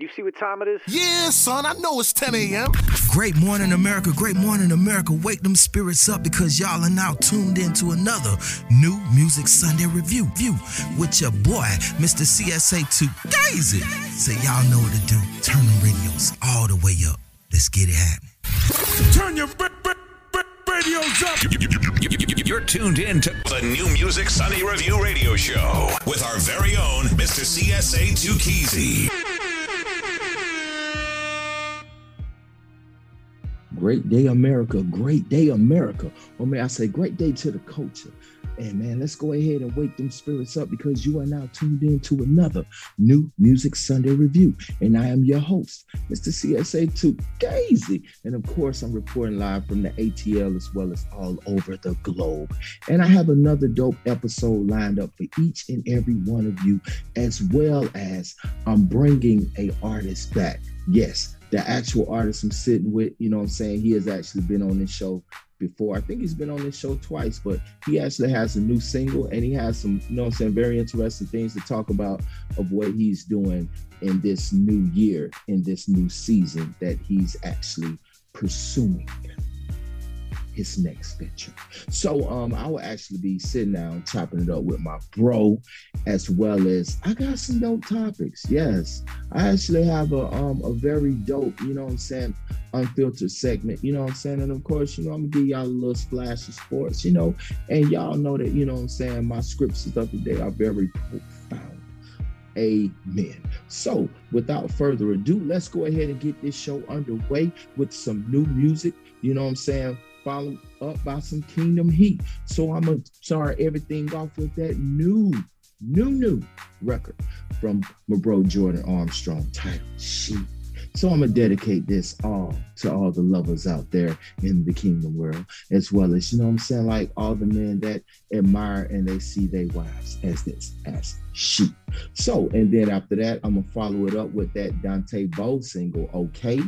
You see what time it is? Yeah, son, I know it's 10 a.m. Great morning, America. Great morning, America. Wake them spirits up because y'all are now tuned into another new Music Sunday review. View with your boy, Mr. CSA2 Gazy. So y'all know what to do. Turn the radios all the way up. Let's get it happening. Turn your radios up. You're tuned in to the New Music Sunday Review Radio Show with our very own Mr. CSA Tukeezy. Great day, America. Great day, America. Oh, or may I say, great day to the culture. And man, let's go ahead and wake them spirits up because you are now tuned in to another new Music Sunday review. And I am your host, Mr. CSA2 Gazy. And of course, I'm reporting live from the ATL as well as all over the globe. And I have another dope episode lined up for each and every one of you, as well as I'm bringing a artist back. Yes, the actual artist I'm sitting with, you know what I'm saying? He has actually been on this show before. I think he's been on this show twice, but he actually has a new single and he has some, you know I'm saying, very interesting things to talk about of what he's doing in this new year, in this new season that he's actually pursuing his next venture. So um I will actually be sitting down chopping it up with my bro as well as I got some dope topics. Yes. I actually have a um a very dope, you know what I'm saying, unfiltered segment, you know what I'm saying? And of course, you know, I'm gonna give y'all a little splash of sports, you know, and y'all know that, you know what I'm saying, my scripts of the day are very profound. Amen. So, without further ado, let's go ahead and get this show underway with some new music. You know what I'm saying? Followed up by some Kingdom Heat. So I'm gonna start everything off with that new, new, new record from my bro Jordan Armstrong titled She. So I'm gonna dedicate this all to all the lovers out there in the kingdom world, as well as you know what I'm saying, like all the men that admire and they see their wives as this as sheep. So, and then after that, I'm gonna follow it up with that Dante Bowe single, okay.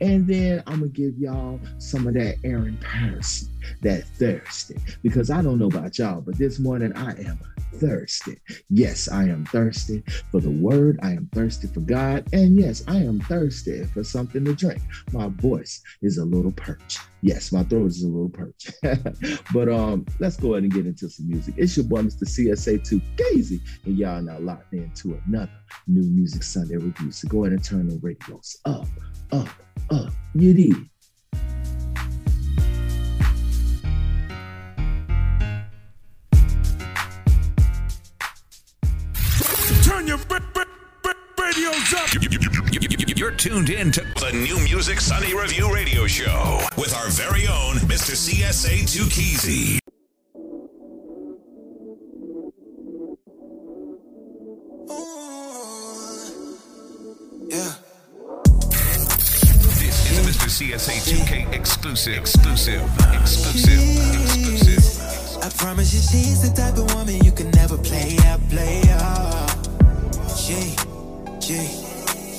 And then I'm gonna give y'all some of that Aaron Patterson, that thirsty, because I don't know about y'all, but this morning I am thirsty. Yes, I am thirsty for the word. I am thirsty for God. And yes, I am thirsty for something to drink. My voice is a little perch. Yes, my throat is a little perch. but um, let's go ahead and get into some music. It's your boy, Mr. CSA2 Gazy, and y'all now locked into another new Music Sunday review. So go ahead and turn the radios up, up, up. You need. Turn your radios up. You're tuned in to the New Music Sunday Review Radio Show with our very own Mr. CSA Tukeezy. Yeah. This is the Mr. CSA 2K exclusive, exclusive, exclusive, exclusive. I promise you she's the type of woman you can never play out, play out. She, she,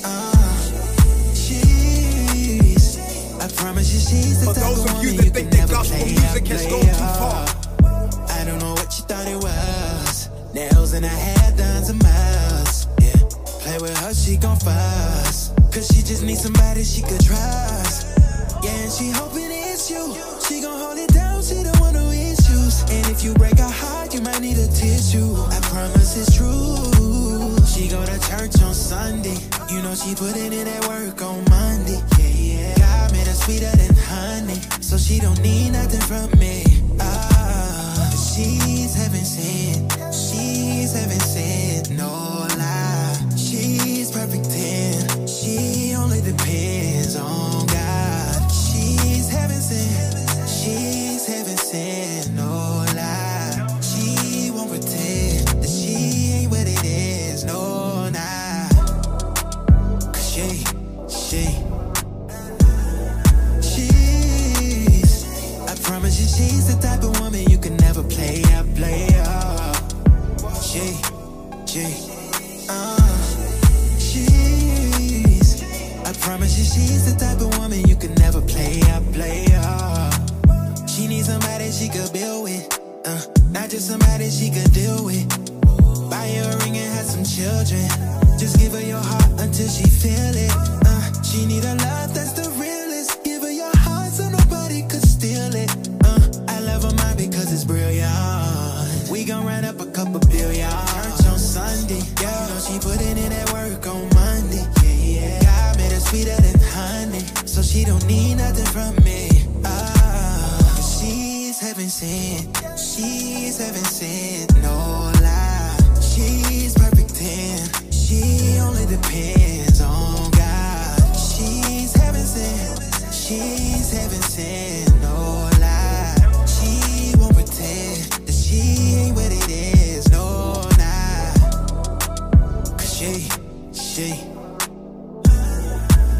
uh, she's. I promise you she's the For type those of of you woman that you think can that never gospel play music out, has play too out. I don't know what you thought it was. Nails in her hair she gon' fuss. Cause she just needs somebody she could trust. Yeah, and she hoping it's you. She gon' hold it down, she don't want no issues. And if you break her heart, you might need a tissue. I promise it's true. She go to church on Sunday. You know she putting in that work on Monday. Yeah, yeah. God made her sweeter than honey. So she don't need nothing from me. Ah, she's heaven sent. She's heaven sent. No. 10. She only depends on God. She's heaven sent. She's heaven sent. Not just somebody she could deal with. Buy her a ring and have some children. Just give her your heart until she feel it. Uh, she need a love that's the realest. Give her your heart so nobody could steal it. Uh, I love her mind because it's brilliant. We gon' run up a couple billion. Church on Sunday, yeah. You know she putting in that work on Monday. Yeah, yeah. God made her sweeter than honey, so she don't need nothing from me. She's heaven sent. She's heaven sent. No lie. She's perfect ten. She only depends on God. She's heaven sent. She's heaven sent. No lie. She won't pretend that she ain't what it is. No, nah. Cause she, she.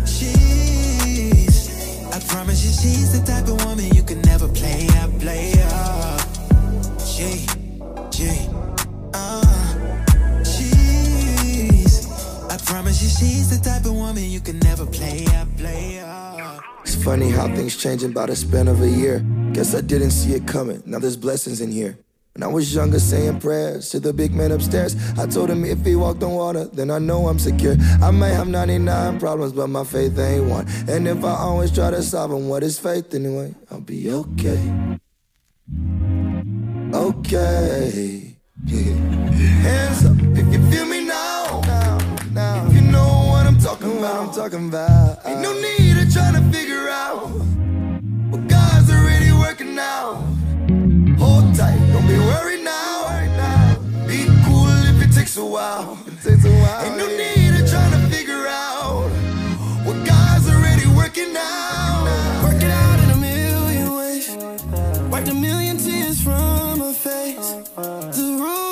She's, I promise you, she's the type of woman you can she's the type of woman you can never play. I play her. It's funny how things changing by the span of a year. Guess I didn't see it coming. Now there's blessings in here. When I was younger, saying prayers to the big man upstairs, I told him if he walked on water, then I know I'm secure. I may have 99 problems, but my faith ain't one. And if I always try to solve them, what is faith anyway? I'll be okay. Okay. Hands up if you feel me now. now. You know what I'm talking about, I'm talking about. Ain't no need to try to figure out what God's already working out. Hold tight, don't be worried now. Be cool if it takes a while. It takes a while. Ain't no need to try to figure out what God's already working out. Work it out in a million ways. Wiped a million tears from her face. The road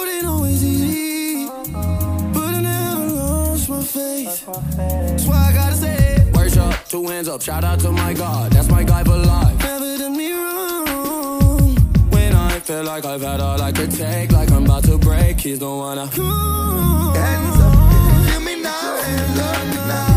That's why I gotta say it. Worship, two hands up, shout out to my God, that's my guy for life. Never done me wrong. When I feel like I've had all I could take, like I'm about to break, he's the one I. Hands up feel me now. Hands up now.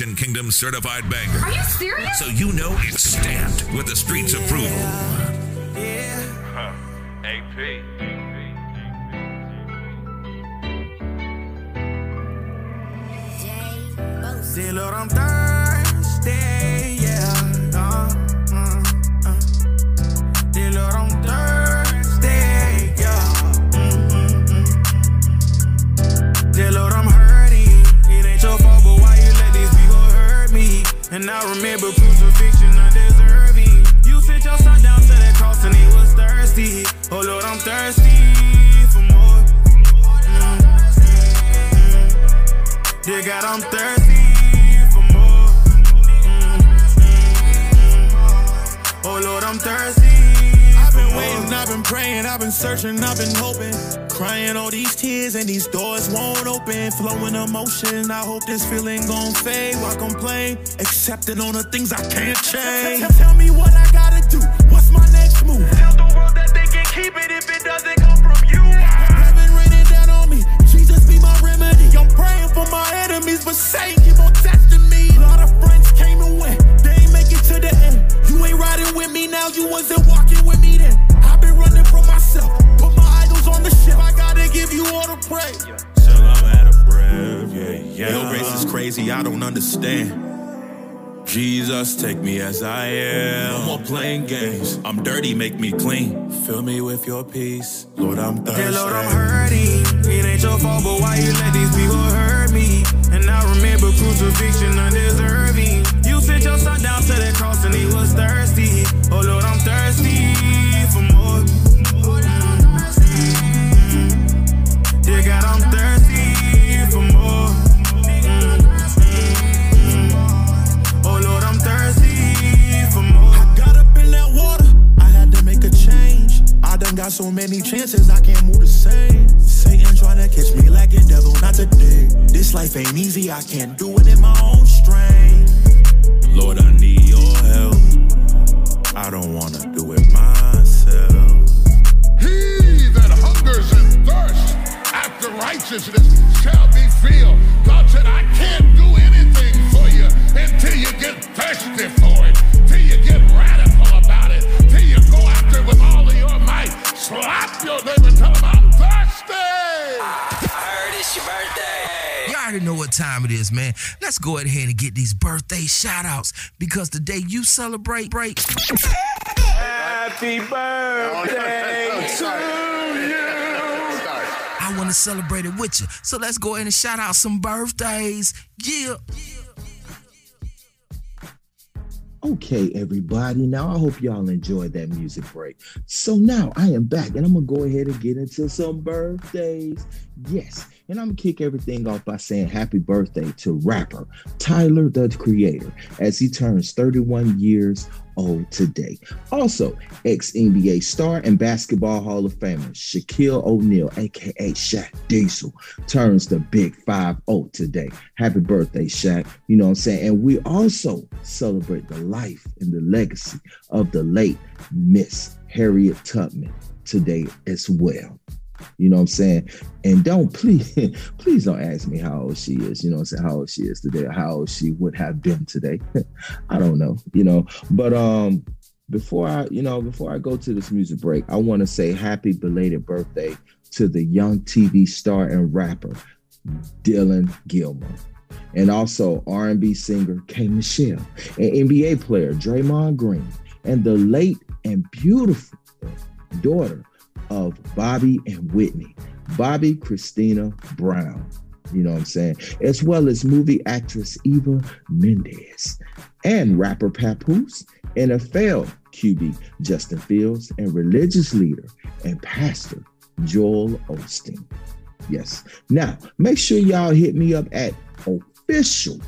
Is Kingdom certified banger. Are you serious? So you know it's stamped with the streets approval. Yeah. Dear Lord, I'm thirsty, I'm thirsty for more. Mm, mm. Oh Lord, I'm thirsty. I've been waiting, I've been praying, I've been searching, I've been hoping. Crying all these tears and these doors won't open. Flowing emotion, I hope this feeling gon' fade. Why complain? Accepting on the things I can't change. Tell me what enemies, keep on testing me. A lot of friends came and went. They ain't make it to the end. You ain't riding with me now. You wasn't walking with me then. I've been running from myself. Put my idols on the shelf. I gotta give you all the praise. Till I'm out of breath. Yeah, yeah. Your grace is crazy. I don't understand. Jesus, take me as I am. No more playing games. I'm dirty, make me clean. Fill me with your peace. Lord, I'm thirsty. Yeah, Lord, I'm hurting. It ain't your fault, but why you let these people hurt me? And I remember crucifixion undeserving. You sent your son down to the cross and he was thirsty. Oh Lord, I'm thirsty for more. Dear God, I'm thirsty for more. Got so many chances, I can't move the same. Satan tryna catch me like a devil, not today. This life ain't easy, I can't do it in my own strength. Lord, I need your help. I don't wanna do it myself. He that hungers and thirsts after righteousness shall be filled. God said, I can't do anything for you until you get thirsty for it, time it is, man. Let's go ahead and get these birthday shout outs because the day you celebrate, break. Happy birthday oh, to you. I want to celebrate it with you. So let's go ahead and shout out some birthdays. Yeah. Okay, everybody. Now I hope y'all enjoyed that music break. So now I am back and I'm gonna go ahead and get into some birthdays. Yes, and I'm gonna kick everything off by saying happy birthday to rapper Tyler the Creator as he turns 31 years old today. Also, ex NBA star and basketball Hall of Famer Shaquille O'Neal, aka Shaq Diesel, turns the big 5 0 today. Happy birthday, Shaq. You know what I'm saying? And we also celebrate the life and the legacy of the late Miss Harriet Tubman today as well. You know what I'm saying? And don't please, please don't ask me how old she is. You know I'm saying? How old she is today, how old she would have been today. I don't know, you know. But um before I, you know, before I go to this music break, I want to say happy belated birthday to the young TV star and rapper Dylan Gilmer And also R&B singer K. Michelle, and NBA player Draymond Green, and the late and beautiful daughter of Bobby and Whitney, Bobbi Kristina Brown. You know what I'm saying? As well as movie actress Eva Mendes and rapper Papoose, NFL QB Justin Fields, and religious leader and pastor Joel Osteen. Yes. Now, make sure y'all hit me up at official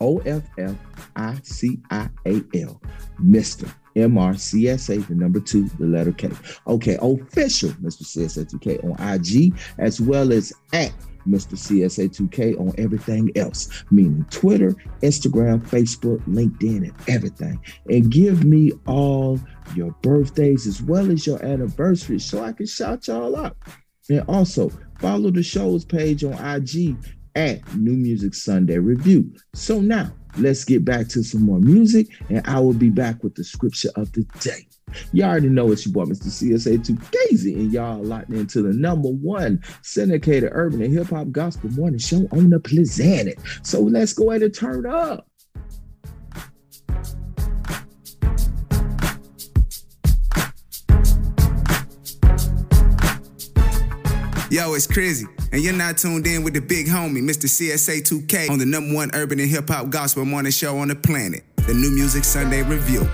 O F F I C I A L, Mr. MRCSA, the number two, the letter K. Okay, official Mr. CSA2K on IG, as well as at Mr. CSA2K on everything else, meaning Twitter, Instagram, Facebook, LinkedIn, and everything. And give me all your birthdays as well as your anniversaries so I can shout y'all out. And also follow the show's page on IG at New Music Sunday Review. So now let's get back to some more music, and I will be back with the scripture of the day. Y'all already know it's your boy, Mr. CSA2 Gazy, and y'all locked into the number one syndicated urban and hip hop gospel morning show on the planet. So let's go ahead and turn up. Yo, it's crazy. And you're not tuned in with the big homie, Mr. CSA 2K, on the number one urban and hip hop gospel morning show on the planet, the New Music Sunday Review.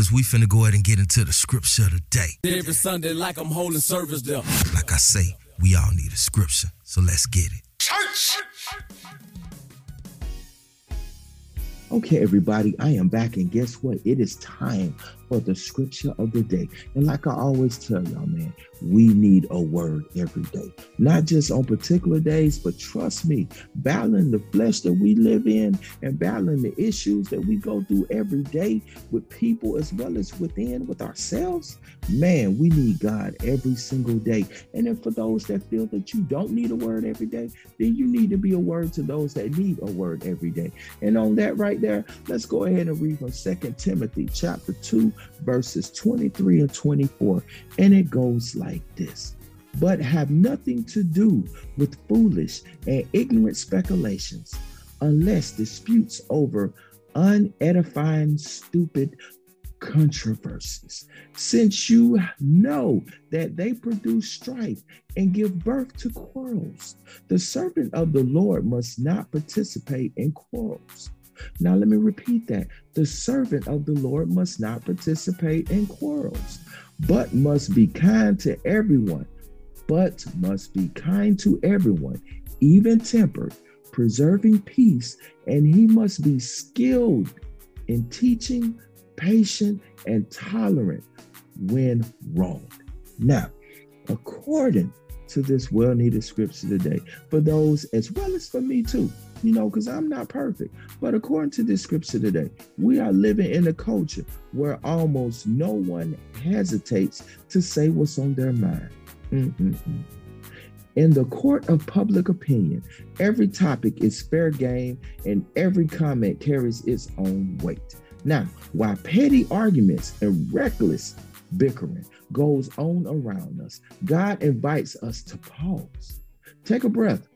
because we finna go ahead and get into the scripture today. Every Sunday, like I'm holding service there. Like I say, we all need a scripture, so let's get it. Church! Okay, everybody, I am back, and guess what? It is time for the scripture of the day. And like I always tell y'all, man, we need a word every day, not just on particular days, but trust me, battling the flesh that we live in and battling the issues that we go through every day with people as well as within with ourselves. Man, we need God every single day. And then for those that feel that you don't need a word every day, then you need to be a word to those that need a word every day. And on that right there, let's go ahead and read from Second Timothy chapter 2, verses 23 and 24. And it goes like this But have nothing to do with foolish and ignorant speculations, unless disputes over unedifying, stupid controversies, since you know that they produce strife and give birth to quarrels. The servant of the Lord must not participate in quarrels now, let me repeat that. The servant of the Lord must not participate in quarrels, but must be kind to everyone, but must be kind to everyone, even tempered, preserving peace, and he must be skilled in teaching, patient, and tolerant when wronged. Now, according to this well needed scripture today, for those as well as for me too, you know, because I'm not perfect. But according to this scripture today, we are living in a culture where almost no one hesitates to say what's on their mind. Mm-mm-mm. In the court of public opinion, every topic is fair game and every comment carries its own weight. Now, while petty arguments and reckless bickering goes on around us, God invites us to pause, take a breath,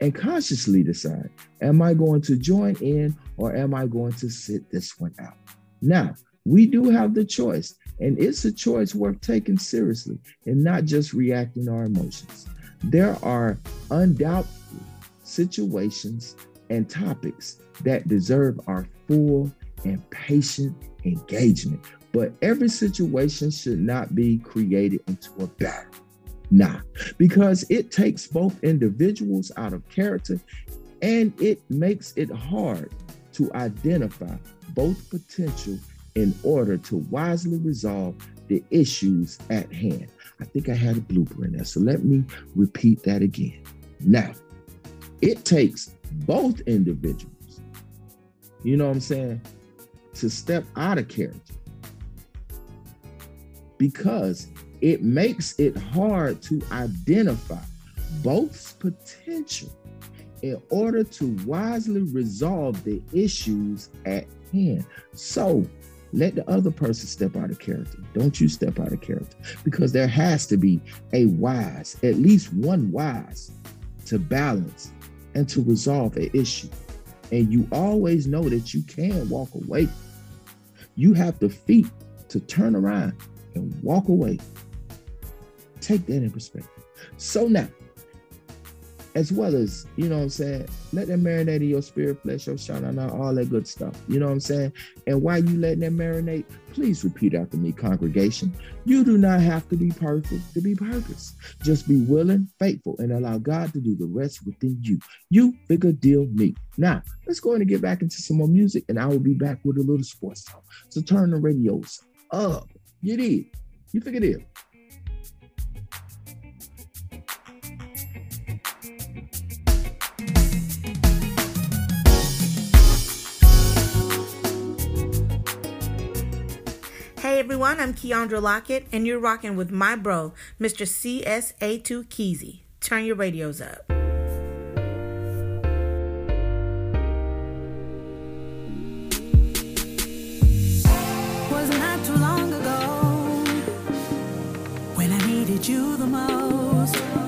and consciously decide am I going to join in or am I going to sit this one out? Now, we do have the choice, and it's a choice worth taking seriously and not just reacting our emotions. There are undoubtedly situations and topics that deserve our full and patient engagement, but every situation should not be created into a battle. Nah, because it takes both individuals out of character and it makes it hard to identify both potential in order to wisely resolve the issues at hand. I think I had a blooper in there, so let me repeat that again. Now, it takes both individuals, you know what I'm saying, to step out of character because it makes it hard to identify both potential in order to wisely resolve the issues at hand. So let the other person step out of character. Don't you step out of character because there has to be a wise, at least one wise to balance and to resolve an issue. And you always know that you can walk away. You have the feet to turn around and walk away. Take that in perspective. So now, as well as, you know what I'm saying, let that marinate in your spirit, flesh, your shana, all that good stuff. You know what I'm saying? And while you letting that marinate, please repeat after me, congregation. You do not have to be perfect to be purpose. Just be willing, faithful, and allow God to do the rest within you. You bigger deal me. Now, let's go and get back into some more music, and I will be back with a little sports talk. So turn the radios up. You did. You figured it. Everyone, I'm Keandra Lockett, and you're rocking with my bro, Mr. CSA2 Keezy. Turn your radios up. You the most.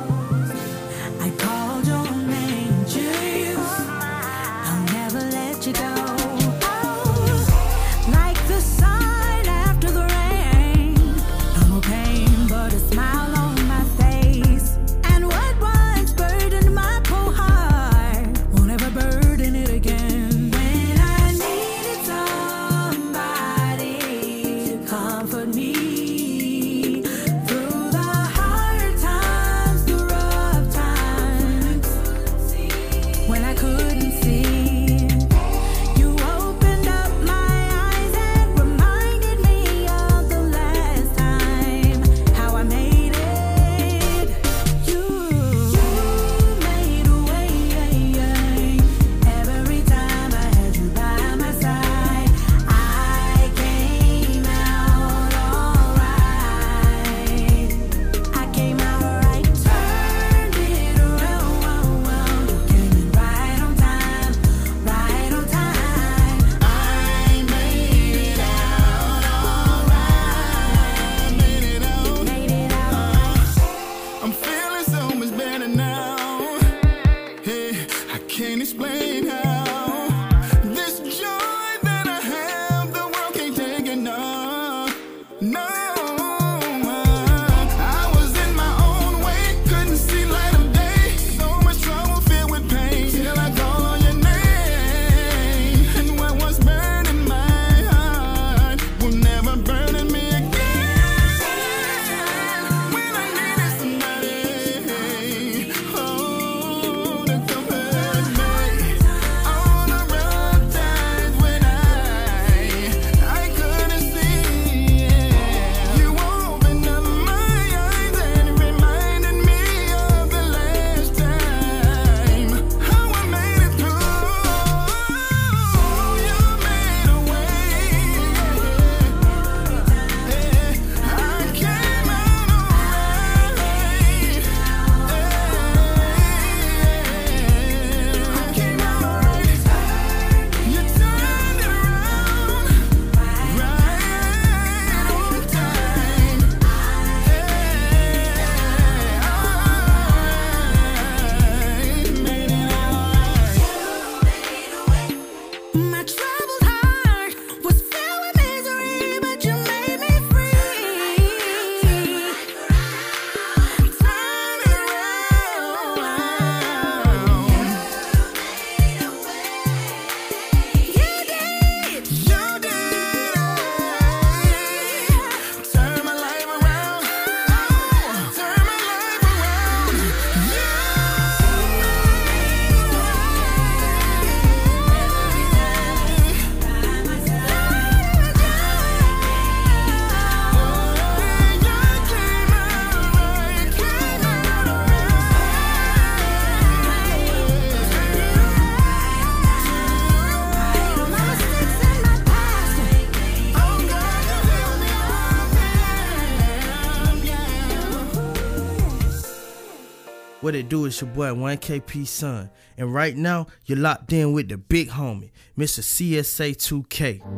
It do is your boy 1KP Son. And right now, you're locked in with the big homie, Mr. CSA 2K.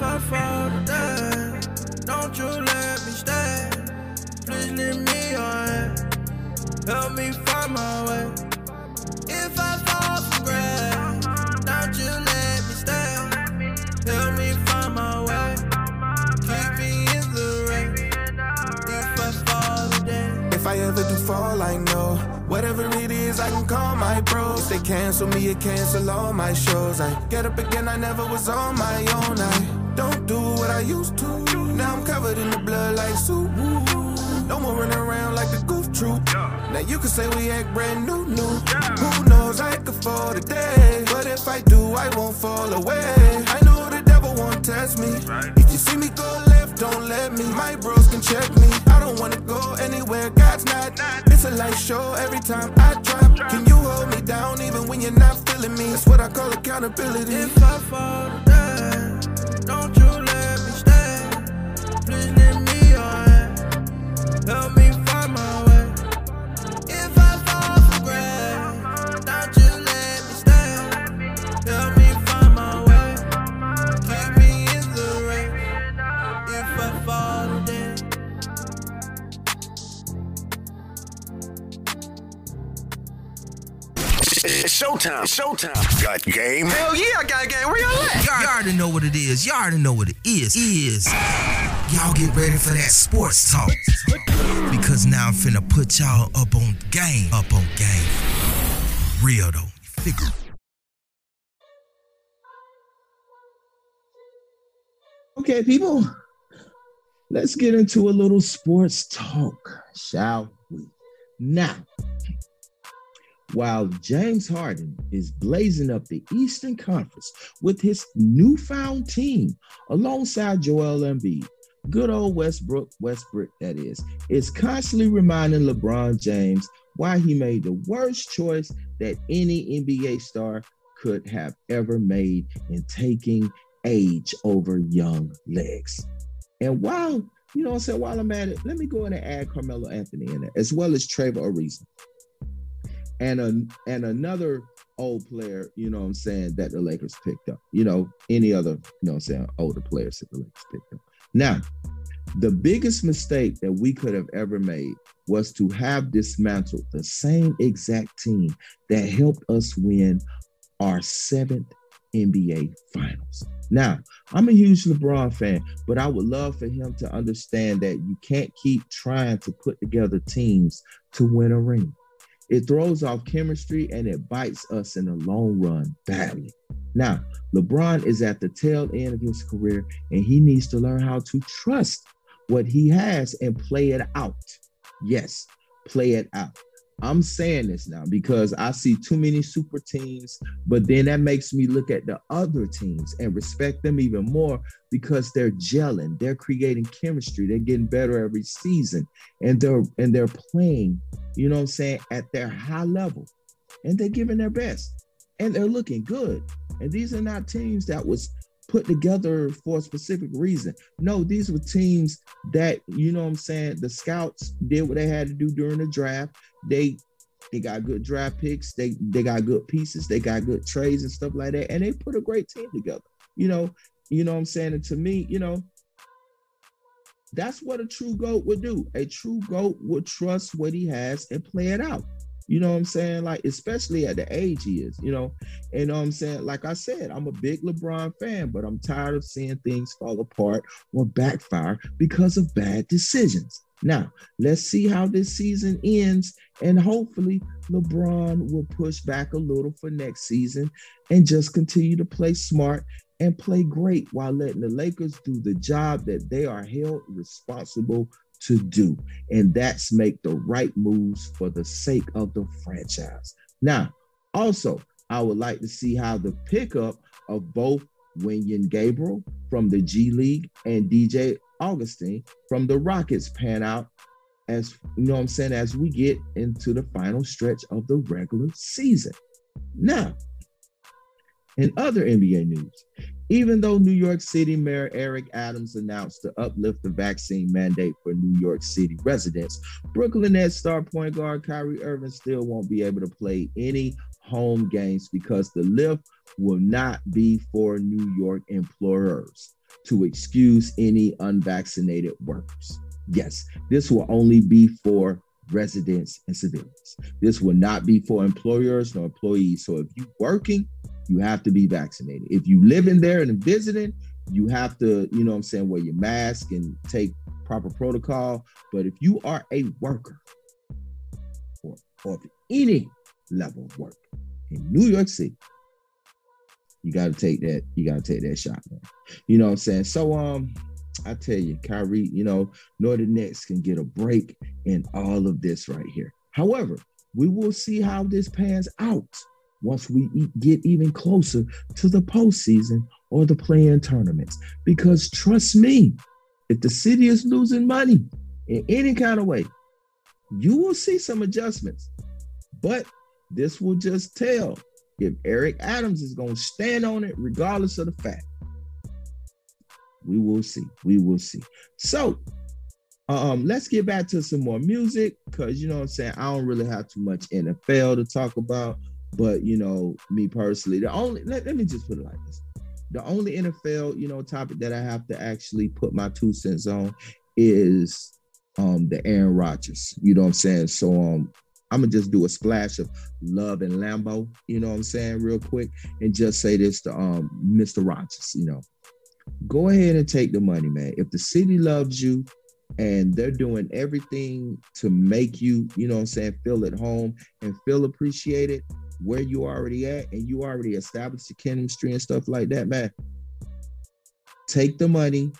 If I fall to don't you let me stay. Please leave me on. Help me find my way. If I fall from grace, don't you let me stay. Help me find my way. Keep me in the rain. If I fall today. If I ever do fall, I know whatever it is, I can call my bros. They cancel me, it cancel all my shows. I get up again, I never was on my own. I don't do what I used to. Now I'm covered in the blood like soup. No more running around like the goof troop. Now you can say we act brand new, new. Who knows I could fall today, but if I do, I won't fall away. I know the devil won't test me. If you see me go left, don't let me. My bros can check me. I don't wanna go anywhere God's not. It's a light show every time I drop. Can you hold me down even when you're not feeling me? It's what I call accountability. If I fall don't you let me stay. Please leave me on. Help me It's showtime. It's showtime. Got game? Hell yeah, I got game. Where y'all at? Y'all, y'all already know what it is. Y'all already know what it is. Is Y'all get ready for that sports talk. Because now I'm finna put y'all up on game. Up on game. Real though. Figure. Okay, people, let's get into a little sports talk, shall we? Now, while James Harden is blazing up the Eastern Conference with his newfound team alongside Joel Embiid, good old Westbrook, Westbrook that is, is constantly reminding LeBron James why he made the worst choice that any NBA star could have ever made in taking age over young legs. And while, you know I'm saying, while I'm at it, let me go in and add Carmelo Anthony in there, as well as Trevor Ariza. And, a, and another old player, you know what I'm saying, that the Lakers picked up. You know, any other, you know what I'm saying, older players that the Lakers picked up. Now, the biggest mistake that we could have ever made was to have dismantled the same exact team that helped us win our seventh NBA finals. Now, I'm a huge LeBron fan, but I would love for him to understand that you can't keep trying to put together teams to win a ring. It throws off chemistry and it bites us in the long run badly. Now, LeBron is at the tail end of his career and he needs to learn how to trust what he has and play it out. Yes, play it out. I'm saying this now because I see too many super teams, but then that makes me look at the other teams and respect them even more because they're gelling, they're creating chemistry, they're getting better every season, and they're and they're playing, you know what I'm saying, at their high level, and they're giving their best, and they're looking good. And these are not teams that was put together for a specific reason. No, these were teams that, you know what I'm saying, the scouts did what they had to do during the draft. They they got good draft picks, they they got good pieces, they got good trades and stuff like that, and they put a great team together. You know, you know what I'm saying? And to me, you know, that's what a true GOAT would do. A true GOAT would trust what he has and play it out. You know what I'm saying? Like, especially at the age he is, you know. And you know I'm saying? Like I said, I'm a big LeBron fan, but I'm tired of seeing things fall apart or backfire because of bad decisions. Now, let's see how this season ends, and hopefully, LeBron will push back a little for next season and just continue to play smart and play great while letting the Lakers do the job that they are held responsible to do, and that's make the right moves for the sake of the franchise. Now, also, I would like to see how the pickup of both Wenyen Gabriel from the G League and DJ Augustin from the Rockets pan out as you know I'm saying as we get into the final stretch of the regular season. Now, in other NBA news, even though New York City Mayor Eric Adams announced to uplift the vaccine mandate for New York City residents, Brooklyn Nets star point guard Kyrie Irving still won't be able to play any home games because the lift will not be for New York employers to excuse any unvaccinated workers. Yes, this will only be for residents and civilians. This will not be for employers nor employees. So if you're working, you have to be vaccinated. If you live in there and visiting, you have to, you know what I'm saying, wear your mask and take proper protocol. But if you are a worker or, of any level of work in New York City, you got to take that, you got to take that shot, man. You know what I'm saying? So, um, I tell you, Kyrie, you know, Northern Nets can get a break in all of this right here. However, we will see how this pans out once we get even closer to the postseason or the play-in tournaments. Because trust me, if the city is losing money in any kind of way, you will see some adjustments. But this will just tell if Eric Adams is going to stand on it, regardless of the fact. We will see. We will see. So, um, let's get back to some more music because you know what I'm saying. I don't really have too much NFL to talk about, but you know, me personally, the only let, let me just put it like this: the only NFL you know topic that I have to actually put my two cents on is um the Aaron Rodgers. You know what I'm saying? So um, I'm gonna just do a splash of love and Lambo. You know what I'm saying, real quick, and just say this to um Mr. Rodgers, You know, go ahead and take the money, man. If the city loves you and they're doing everything to make you, you know what I'm saying, feel at home and feel appreciated where you already at and you already established the chemistry and stuff like that, man. Take the money,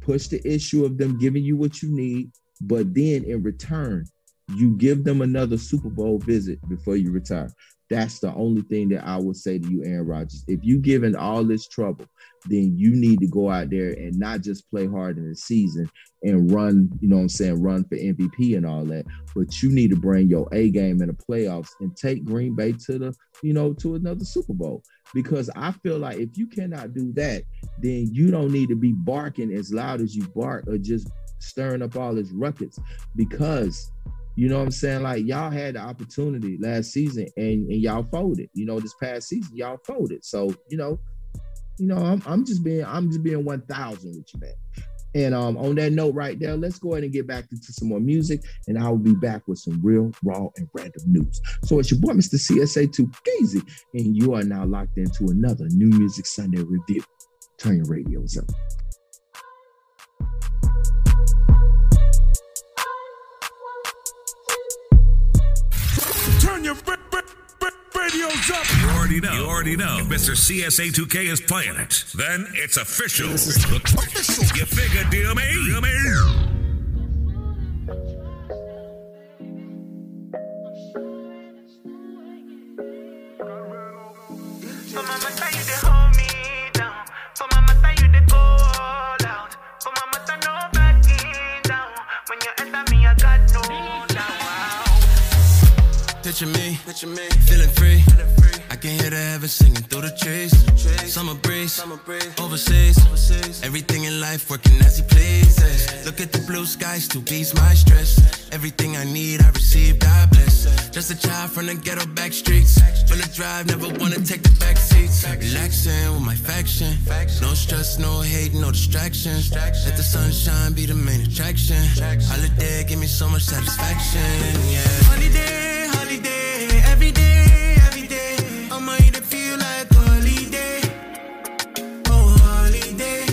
push the issue of them giving you what you need, but then in return, you give them another Super Bowl visit before you retire. That's the only thing that I would say to you, Aaron Rodgers. If you given all this trouble, then you need to go out there and not just play hard in the season and run, you know what I'm saying, run for MVP and all that, but you need to bring your A game in the playoffs and take Green Bay to the, you know, to another Super Bowl. Because I feel like if you cannot do that, then you don't need to be barking as loud as you bark or just stirring up all this ruckus because you know what I'm saying? Like y'all had the opportunity last season and, and y'all folded. You know, this past season, y'all folded. So, you know, you know, I'm, I'm just being I'm just being 1000 with you, man. And um, on that note right there, let's go ahead and get back into some more music, and I will be back with some real, raw, and random news. So it's your boy, Mr. CSA2 Gazy, and you are now locked into another New Music Sunday review. Turn your radios up. Up. You already know. You already know. If Mr. CSA2K is playing it, then it's official. You figure, deal me? Deal me? Picture me, picture me, feeling free. I can hear the heavens singing through the trees. Summer breeze, overseas. Everything in life working as he pleases. Look at the blue skies to ease my stress. Everything I need, I receive, God bless. Just a child from the ghetto back streets. Full of drive, never wanna take the back seats. Relaxing with my faction. No stress, no hate, no distractions. Let the sunshine be the main attraction. Holiday give me so much satisfaction. Yeah. Holiday, every day, every day. I'ma eat it feel like holiday. Oh, holiday.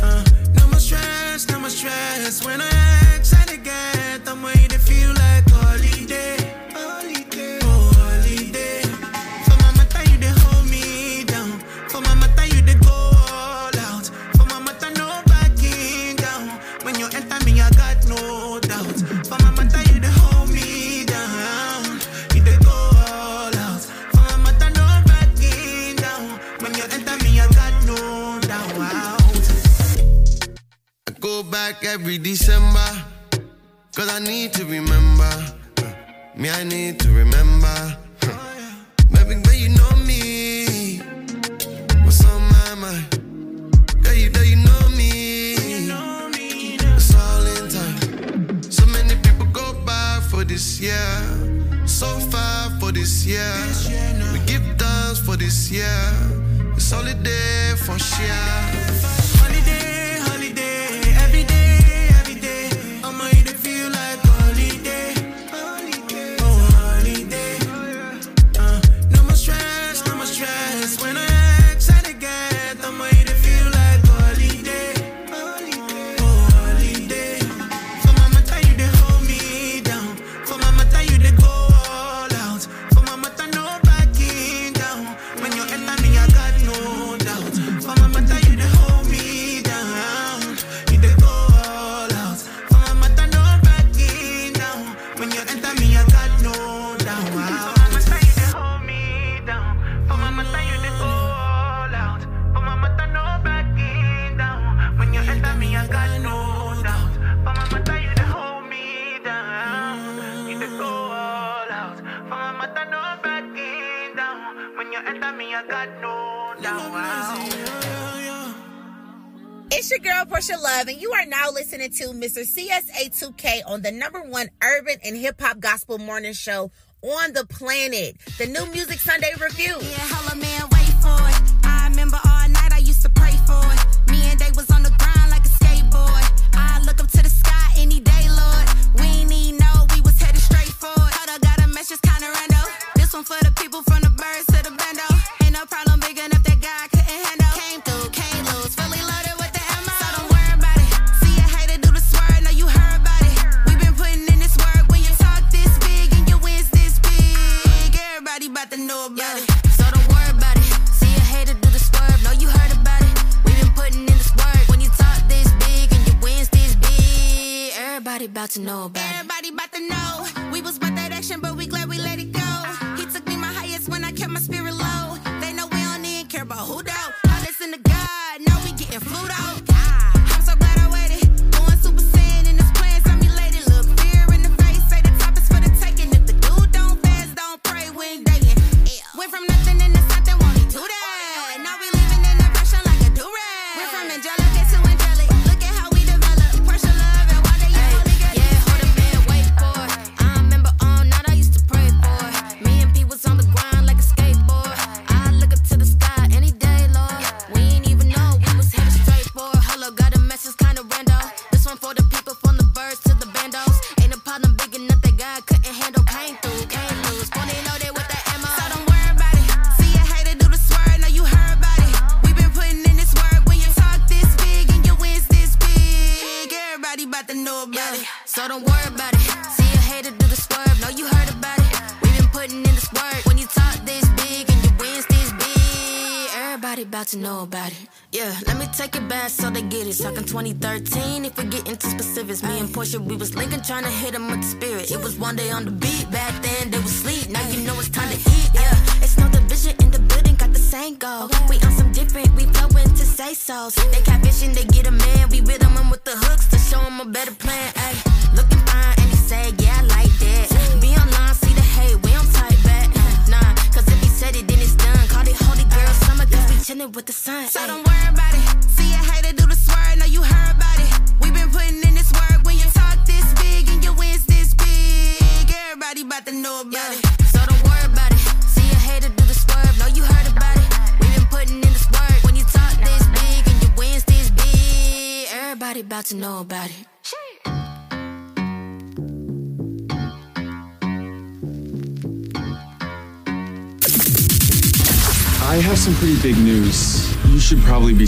Uh, no more stress, no more stress. When I back every December. Cause I need to remember. Me, I need to remember. Maybe, but you know me. What's on my mind? Girl, you know you know me. It's all in time. So many people go by for this year. So far for this year. We give thanks for this year. It's holiday for sure. You are now listening to Mr. CSA2K on the number one urban and hip hop gospel morning show on the planet, the New Music Sunday Review. Yeah, hella man, to know about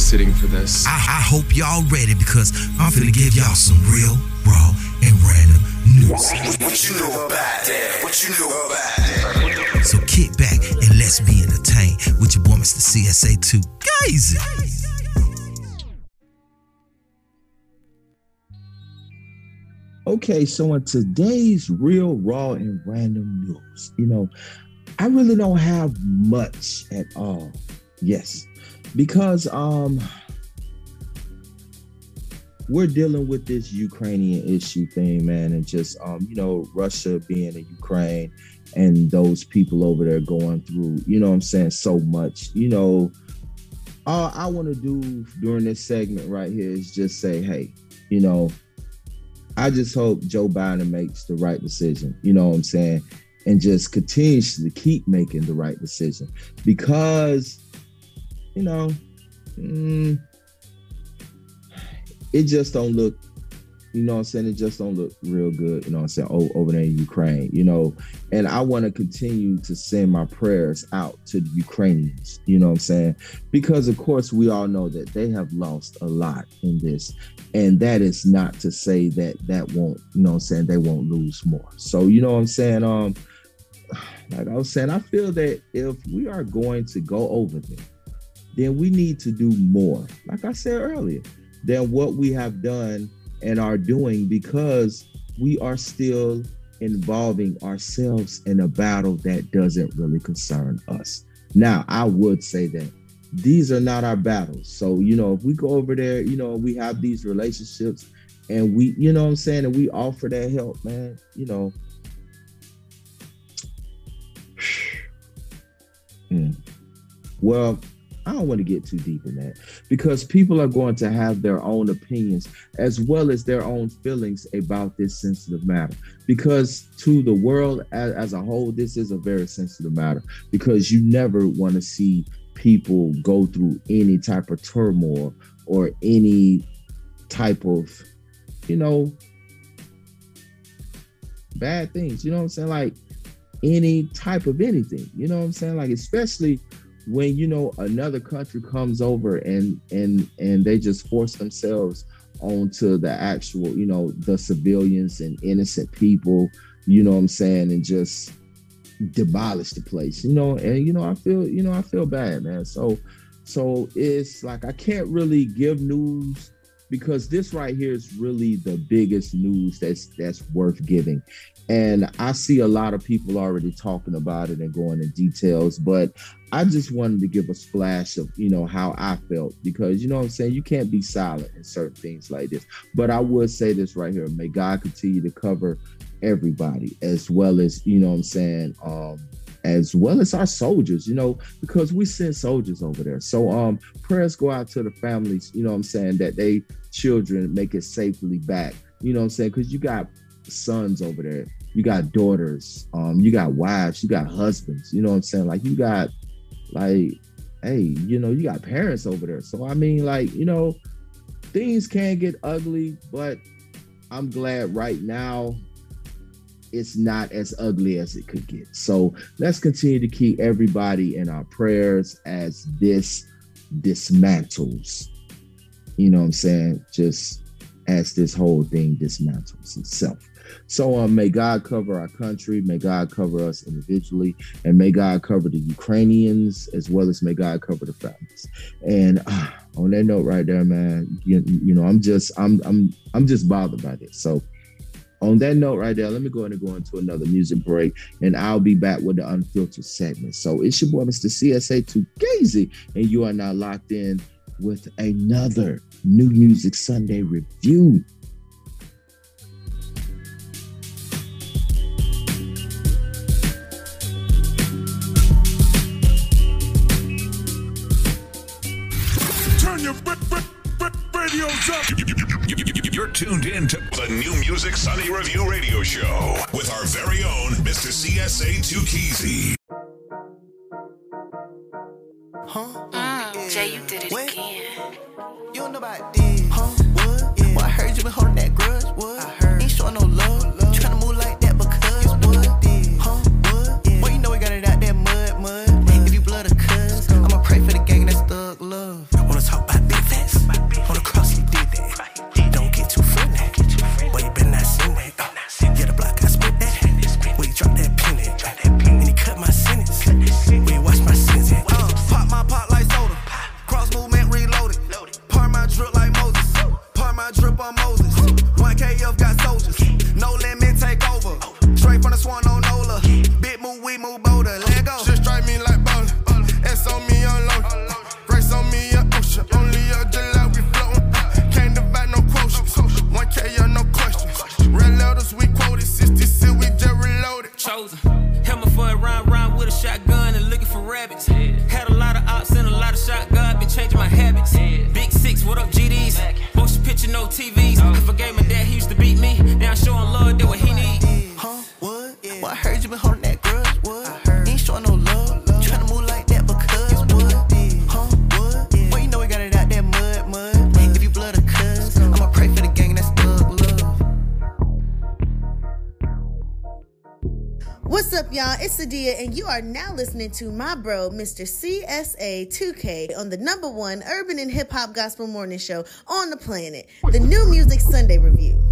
probably be sitting for this. I, I hope y'all ready because I'm finna give y'all some real, raw, and random news. What you know about that? What you know about that? So kick back and let's be entertained with your boy, Mr. CSA2 Gazy. Okay, so in today's real, raw, and random news, you know, I really don't have much at all. Yes, because um, we're dealing with this Ukrainian issue thing, man, and just um, you know, Russia being in Ukraine and those people over there going through, you know, what I'm saying so much, you know. All I want to do during this segment right here is just say, hey, you know, I just hope Joe Biden makes the right decision. You know what I'm saying? And just continues to keep making the right decision because, you know, mm, it just don't look, you know what I'm saying? It just don't look real good, you know what I'm saying, o- over there in Ukraine, you know. And I want to continue to send my prayers out to the Ukrainians, you know what I'm saying? Because, of course, we all know that they have lost a lot in this. And that is not to say that that won't, you know what I'm saying, they won't lose more. So, you know what I'm saying? Um, like I was saying, I feel that if we are going to go over there, then we need to do more, like I said earlier, than what we have done and are doing because we are still involving ourselves in a battle that doesn't really concern us. Now, I would say that these are not our battles. So, you know, if we go over there, you know, we have these relationships and we, you know what I'm saying, and we offer that help, man, you know. Mm. Well, I don't want to get too deep in that because people are going to have their own opinions as well as their own feelings about this sensitive matter. Because to the world as, as a whole, this is a very sensitive matter because you never want to see people go through any type of turmoil or any type of, you know, bad things. You know what I'm saying? Like any type of anything. You know what I'm saying? Like especially when you know another country comes over and and and they just force themselves onto the actual, you know, the civilians and innocent people, you know what I'm saying, and just demolish the place, you know, and you know, I feel, you know, I feel bad, man. So so it's like I can't really give news because this right here is really the biggest news that's that's worth giving. And I see a lot of people already talking about it and going in details, but I just wanted to give a splash of, you know, how I felt because, you know I'm saying? You can't be silent in certain things like this. But I would say this right here. May God continue to cover everybody as well as, you know I'm saying? Um, as well as our soldiers, you know, because we send soldiers over there. So um prayers go out to the families, you know I'm saying, that they children make it safely back. You know I'm saying? Because you got sons over there, you got daughters, um, you got wives, you got husbands, you know what I'm saying? Like you got like, hey, you know, you got parents over there. So I mean, like, you know, things can get ugly, but I'm glad right now it's not as ugly as it could get. So let's continue to keep everybody in our prayers as this dismantles. You know what I'm saying? Just as this whole thing dismantles itself. So um, may God cover our country, may God cover us individually, and may God cover the Ukrainians as well as may God cover the families. And uh, on that note, right there, man, you, you know, I'm just I'm I'm I'm just bothered by this. So on that note right there, let me go ahead and go into another music break, and I'll be back with the unfiltered segment. So it's your boy, Mr. CSA2 Gazy, and you are now locked in with another New Music Sunday review. Tuned in to the New Music Sunday Review Radio Show with our very own Mr. CSA 2 Keezy. Mm, Jay, you did it again. You don't know about this. Huh? What? Yeah. Well, I heard you been holding that you are now listening to my bro, Mr. CSA 2K, on the number one urban and hip hop gospel morning show on the planet, the New Music Sunday Review.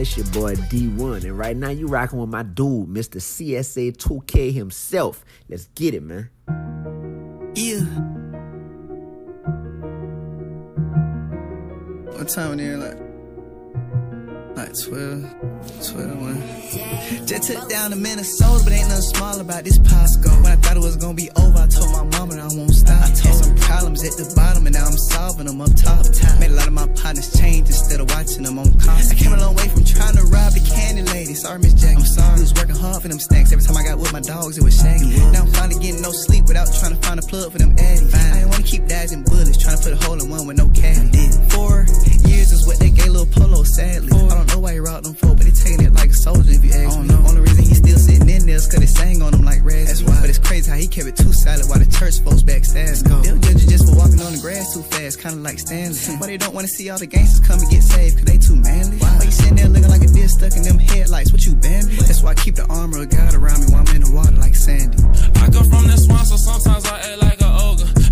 Y'all? It's your boy D1, and right now you rocking with my dude, Mr. CSA 2K himself. Let's get it, man. Yeah. What time in there? Like, like 12, 12, 1. Just took down to Minnesota, but ain't nothing small about this Pasco. When I thought it was gonna be over, I told my mama that I won't stop. I told some problems at the bottom, and now I'm solving them up top. Made a lot of my partners change instead of watching them on cost. I came a long way from trying to rob the candy lady. Sorry, Miss Jack. I'm sorry. I was working hard for them snacks. Every time I got with my dogs, it was shaggy. Now I'm finally getting no sleep without trying to find a plug for them addies. I ain't wanna keep dodging bullets, trying to put a hole in one with no caddy. Four years is what they gave little Polo, sadly. I don't know why he rocked them for, but they taking it like a soldier if you ask me. Oh, Only reason he still sitting in there is cause they sang on him like Raz. That's why. But it's crazy how he kept it too silent while the church folks backstab. They'll judge you just for walking on the grass too fast, kinda like Stanley. Hmm. Why they don't wanna see all the gangsters come and get saved, cause they too manly. Why you sitting there looking like a deer stuck in them headlights? What you Bambi? That's why I keep the armor of God around me while I'm in the water like Sandy. I come from the swamp, so sometimes I act like an ogre.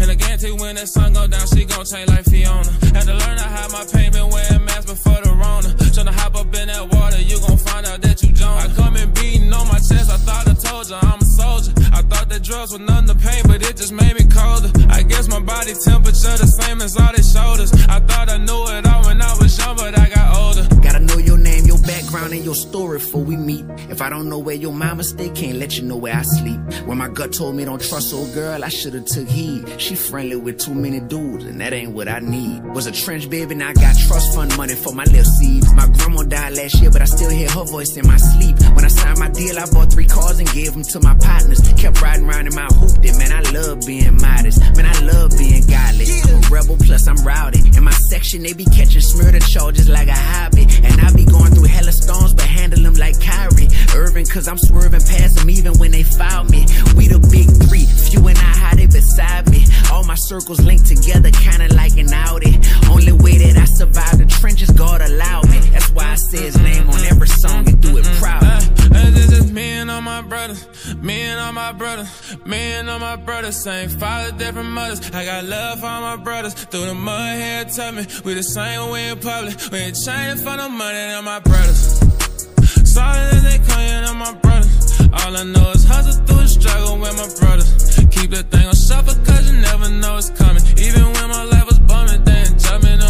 And I guarantee when that sun go down, she gon' change like Fiona. Had to learn how hide my pain, been wearing masks before the Rona. Tryna hop up in that water, you gon' find out that you Jonah. I come in beating on my chest, I thought I told you I'm a soldier. I thought that drugs were nothing to pain, but it just made me colder. I guess my body temperature the same as all their shoulders. I thought I knew it all when I was young, but I got older. Gotta know your name, your background, and your story before we meet. If I don't know where your mama stay, can't let you know where I sleep. When my gut told me don't trust old girl, I should've took heed. She friendly with too many dudes, and that ain't what I need. Was a trench baby, now I got trust fund money for my little seeds. My grandma died last year, but I still hear her voice in my sleep. When I signed my deal, I bought three cars and gave them to my partners. Kept riding around in my hooped it, man. I love being modest, man. I love being godly. I'm a rebel, plus I'm rowdy. In my section, they be catching murder charges like a hobby. And I be going through hella storms, but handle them like Kyrie. Irving, cause I'm swerving past them even when they foul me. We the big three, few and I how they beside me. All my circles linked together, kinda like an Audi. Only way that I survive the trenches, God allowed me. That's why I say his name on every song and do it proud. And uh, uh, this is me and all my brothers, me and all my brothers, me and all my brothers, same father, different mothers. I got love for all my brothers, through the mud here, tell me we the same way in public. We ain't changing for no money, than my brothers. Solid as they come, yeah, they're my brothers. All I know is hustle through the struggle with my brothers. Keep that thing on shuffle, cause you never know it's coming. Even when my life was bumming, they ain't jumping on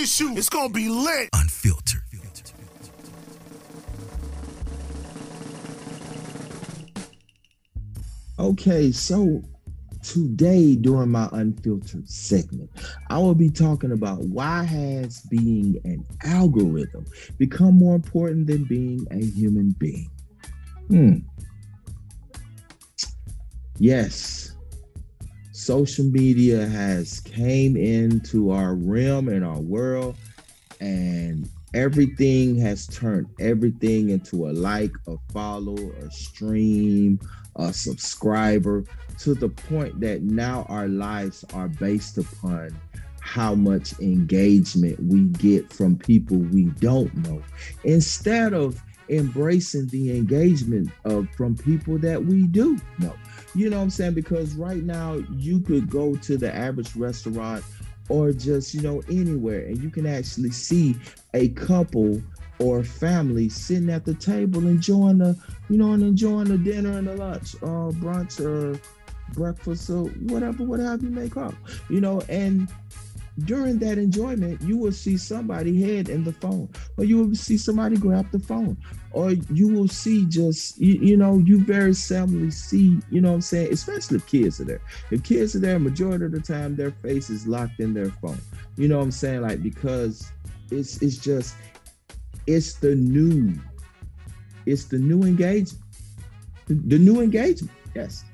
promise you, it's gonna be lit. Unfiltered. Okay, so today during my unfiltered segment, I will be talking about why has being an algorithm become more important than being a human being. Hmm. Yes, social media has came into our realm and our world, and everything has turned everything into a like, a follow, a stream, a subscriber, to the point that now our lives are based upon how much engagement we get from people we don't know. Instead of embracing the engagement of from people that we do know you know what i'm saying? Because right now you could go to the average restaurant or just you know anywhere and you can actually see a couple or family sitting at the table enjoying the you know and enjoying the dinner and the lunch or brunch or breakfast or whatever whatever you may call you know? And during that enjoyment you will see somebody head in the phone or you will see somebody grab the phone or you will see just you, you know you very seldomly see you know what i'm saying? Especially if kids are there. If kids are there majority of the time their face is locked in their phone. You know what i'm saying? Like because it's it's just it's the new it's the new engagement. The new engagement yes.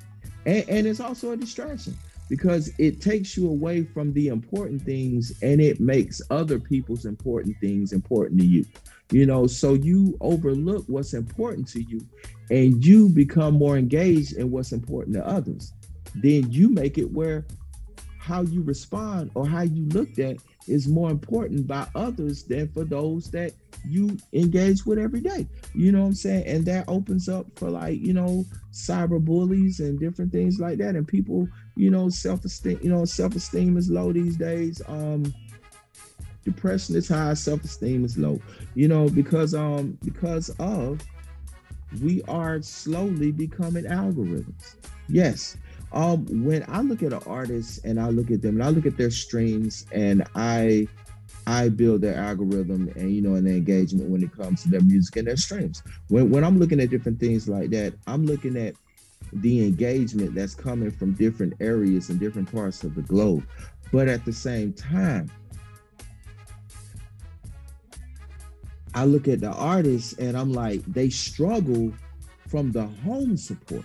And, and it's also a distraction because it takes you away from the important things and it makes other people's important things important to you You know, so you overlook what's important to you and you become more engaged in what's important to others. Then you make it where how you respond or how you looked at is more important by others than for those that you engage with every day. You know what I'm saying? And that opens up for like, you know, cyber bullies and different things like that. And people, you know, self-esteem, you know, self-esteem is low these days. Um depression is high, self-esteem is low. You know, because um because of we are slowly becoming algorithms. Yes, um, when I look at an artist and I look at them and I look at their streams and I I build their algorithm and you know and their engagement when it comes to their music and their streams. When when I'm looking at different things like that, I'm looking at the engagement that's coming from different areas and different parts of the globe. But at the same time, I look at the artists and I'm like, they struggle from the home support.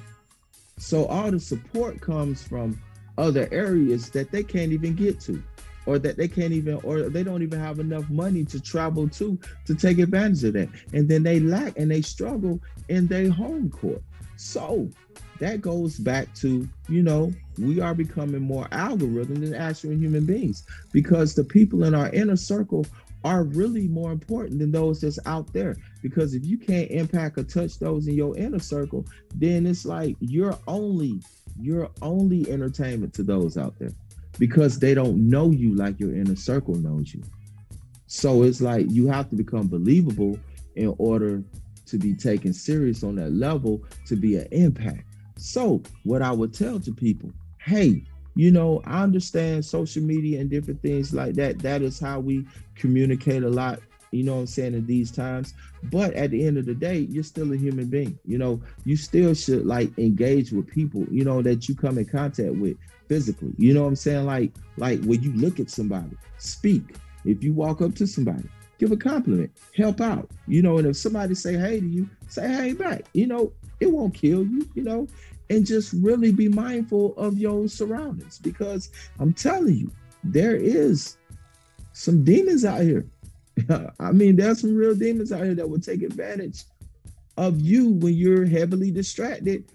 So all the support comes from other areas that they can't even get to, or that they can't even, or they don't even have enough money to travel to to take advantage of that. And then they lack and they struggle in their home court. So that goes back to, you know, we are becoming more algorithm than actual human beings because the people in our inner circle are really more important than those that's out there. Because if you can't impact or touch those in your inner circle, then it's like you're only you're only entertainment to those out there because they don't know you like your inner circle knows you. So it's like you have to become believable in order to be taken serious on that level to be an impact. So what I would tell to people, hey, you know, I understand social media and different things like that. That is how we communicate a lot, you know what I'm saying, in these times. But at the end of the day, you're still a human being. You know, you still should like engage with people, you know, that you come in contact with physically. You know what I'm saying? Like, like when you look at somebody, speak. If you walk up to somebody, give a compliment, help out. You know, and if somebody say hey to you, say hey back. You know, it won't kill you, you know and just really be mindful of your surroundings because I'm telling you, there is some demons out here. I mean, there's some real demons out here that will take advantage of you when you're heavily distracted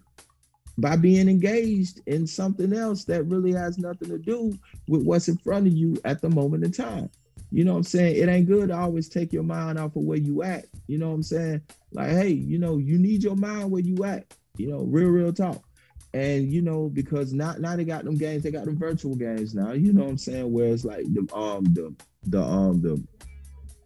by being engaged in something else that really has nothing to do with what's in front of you at the moment in time. You know what I'm saying? It ain't good to always take your mind off of where you at. You know what I'm saying? Like, hey, you know, you need your mind where you at. You know, real, real talk. And you know, because now now they got them games, they got them virtual games now. You know what I'm saying? Where it's like the um the the um the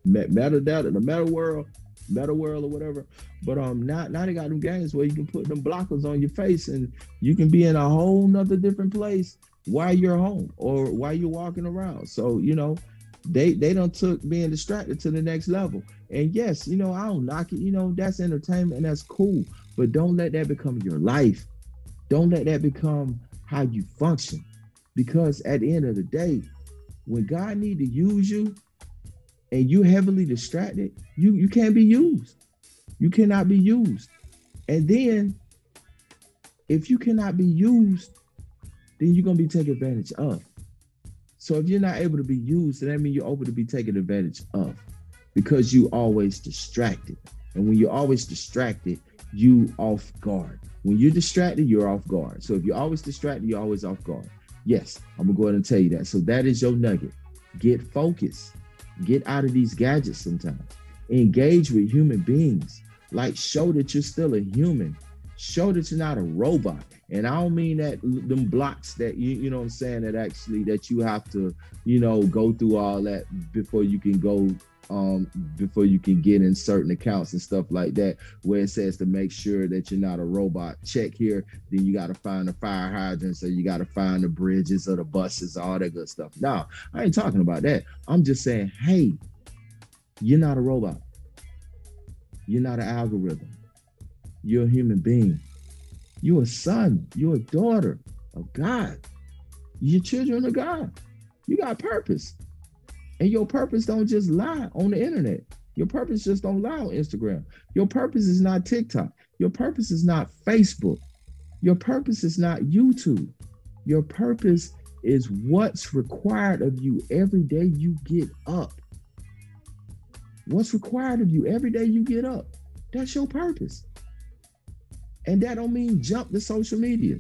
meta data, the meta world, meta world or whatever. But um now now they got them games where you can put them blockers on your face and you can be in a whole nother different place while you're home or while you're walking around. So you know, they they don't took being distracted to the next level. And yes, you know, I don't knock it, you know, that's entertainment and that's cool. But don't let that become your life. Don't let that become how you function. Because at the end of the day, when God need to use you and you heavily distracted, you, you can't be used. You cannot be used. And then if you cannot be used, then you're gonna be taken advantage of. So if you're not able to be used, then that means you're able to be taken advantage of because you always distracted. And when you're always distracted, you off guard. When you're distracted, you're off guard. So if you're always distracted, you're always off guard. Yes, I'm gonna go ahead and tell you that. So that is your nugget. Get focused. Get out of these gadgets sometimes. Engage with human beings. Like show that you're still a human. Show that you're not a robot. And I don't mean that them blocks that you you know what I'm saying that actually that you have to, you know, go through all that before you can go um, before you can get in certain accounts and stuff like that, where it says to make sure that you're not a robot. Check here, then you got to find the fire hydrants, so you got to find the bridges or the buses, all that good stuff. No, I ain't talking about that. I'm just saying, hey, you're not a robot. You're not an algorithm. You're a human being. You're a son. You're a daughter of God. You're children of God. You got purpose. And your purpose don't just lie on the internet. Your purpose just don't lie on Instagram. Your purpose is not TikTok. Your purpose is not Facebook. Your purpose is not YouTube. Your purpose is what's required of you every day you get up. what's required of you every day you get up. That's your purpose. And that don't mean jump to social media.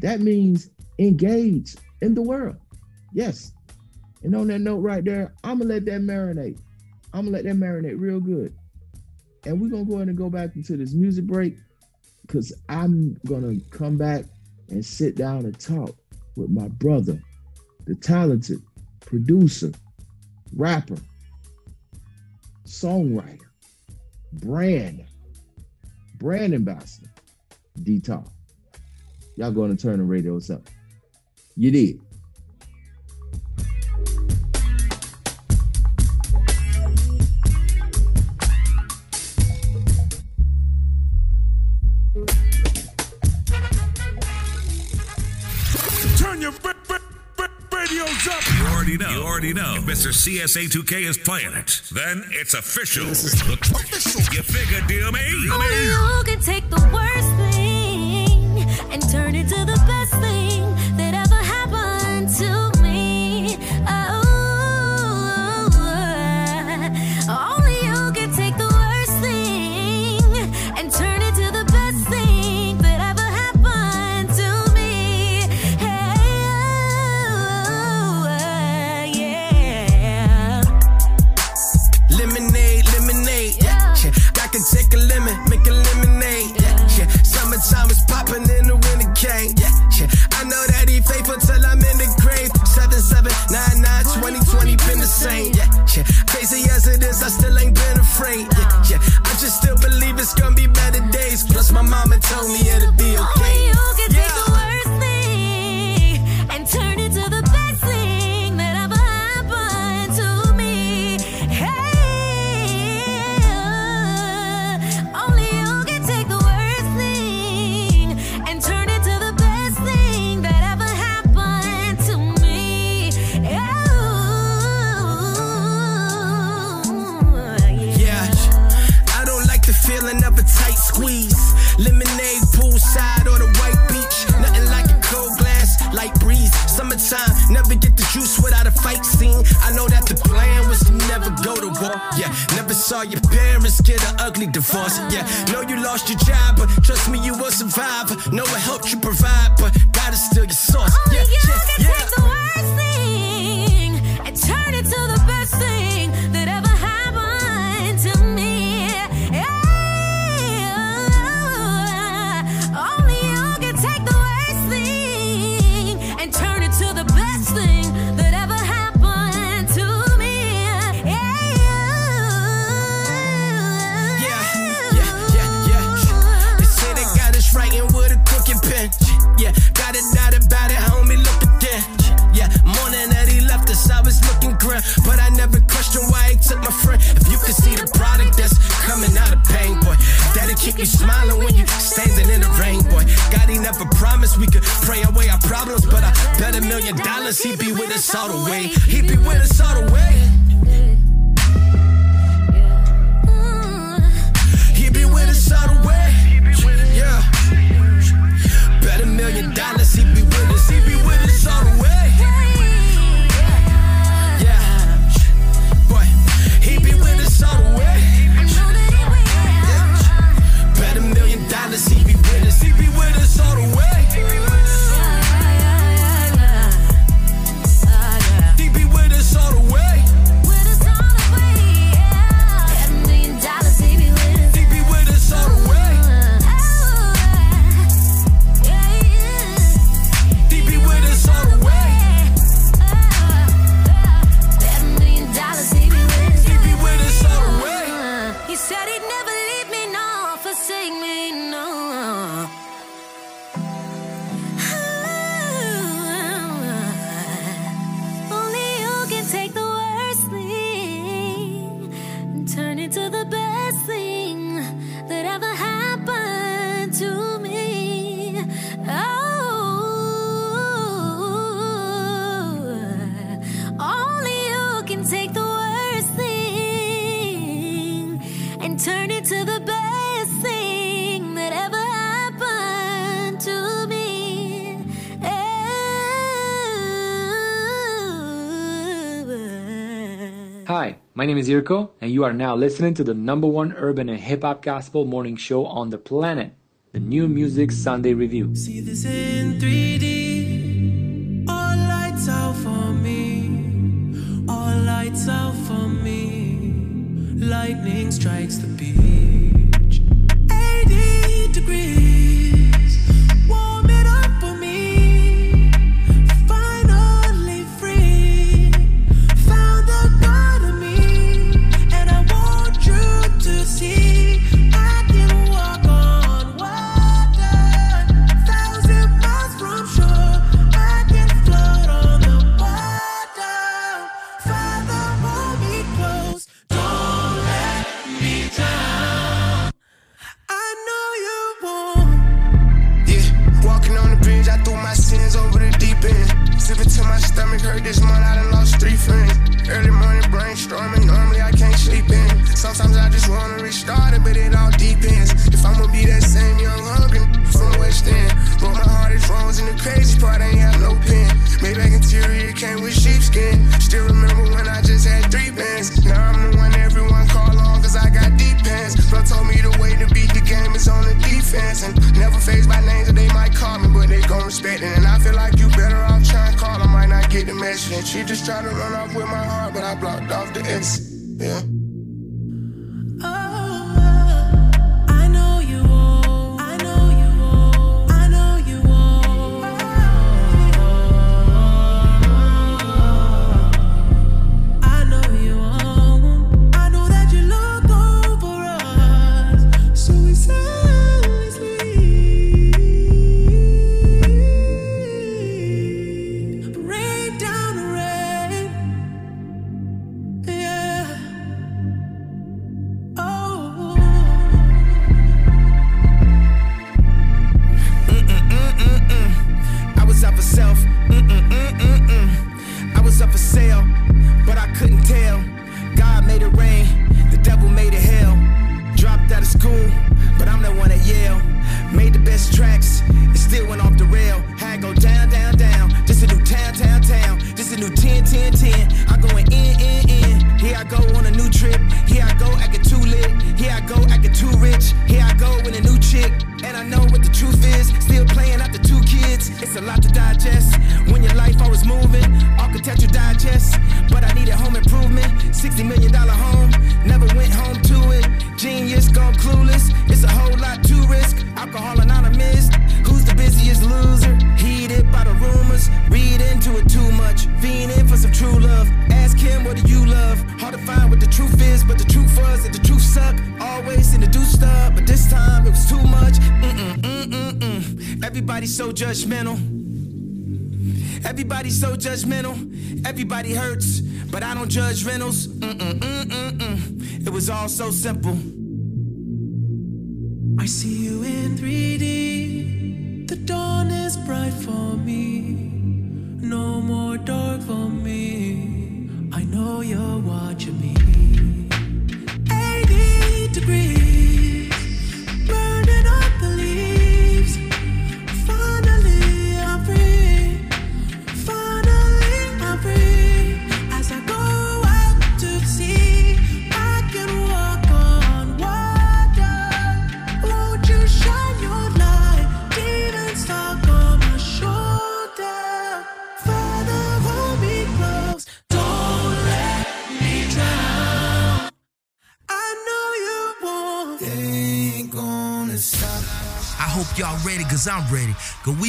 That means engage in the world. Yes. And on that note right there, I'm gonna let that marinate. I'm gonna let that marinate real good. And we're gonna go ahead and go back into this music break because I'm gonna come back and sit down and talk with my brother, the talented producer, rapper, songwriter, brand, brand ambassador, D Tall. Y'all going to turn the radios up. You did. Know. CSA2K is playing it. Then it's official. You figure, DMA? Only you can take the worst thing and turn it to the best thing yeah. yeah. I just still believe it's gonna be better days. Plus, my mama told me it'll be Yeah, know you lost your job, but trust me, you will survive. Know it helped you you smiling when you standing in the rain, boy. God, he never promised we could pray away our problems, but I bet a million dollars he'd be with us all the way. He'd be with us all the way. He be with us all the way. Yeah. Bet a million dollars he be with us. He be with us all the way. My name is Irko, and you are now listening to the number one urban and hip hop gospel morning show on the planet, the New Music Sunday Review. See this in 3D. All lights out for me. All lights out for me. Lightning strikes the beach. 80 degrees. Warm it up stomach hurt this month, I done lost three friends. Early morning brainstorming, normally I can't sleep in. Sometimes I just wanna restart it, but it all depends. If I'ma be that same young hungry from West End. But my heart is froze, and the crazy part ain't have no pen. Maybach interior came with sheepskin. Still remember when I just had three bands. Now I'm the one everyone call on, cause I got deep pants. Bro told me the way to beat the game is on the defense. And never phased by names that they might call me, but they gon' respect it. And I feel like you better off trying to call, I might not get the message. And she just tried to run off with my heart, but I blocked off the exit. Yeah.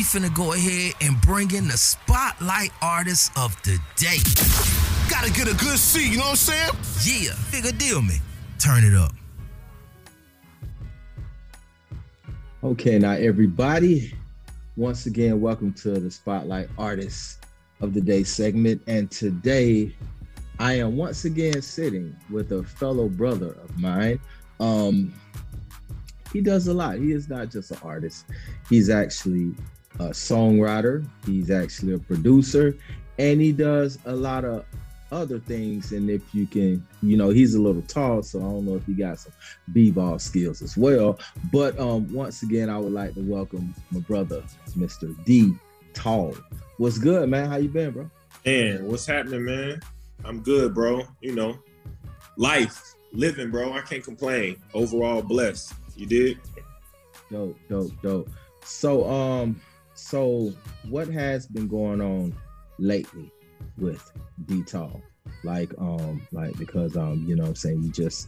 Finna go ahead and bring in the spotlight artist of the day. Gotta get a good seat, you know what I'm saying? Yeah, figure deal me. Turn it up. Okay, now everybody, once again, welcome to the Spotlight Artist of the Day segment. And today, I am once again sitting with a fellow brother of mine. Um, he does a lot. He is not just an artist; he's actually a songwriter. He's actually a producer, and he does a lot of other things. And if you can, you know, he's a little tall, so I don't know if he got some b-ball skills as well. But um, once again, I would like to welcome my brother, Mr. D Tall. What's good, man? How you been, bro? Man, what's happening, man? I'm good, bro. You know, life, living, bro. I can't complain. Overall, blessed. You did? Dope, dope, dope. So, um, so what has been going on lately with D Tall? Like, um, like because um, you know, what I'm saying you just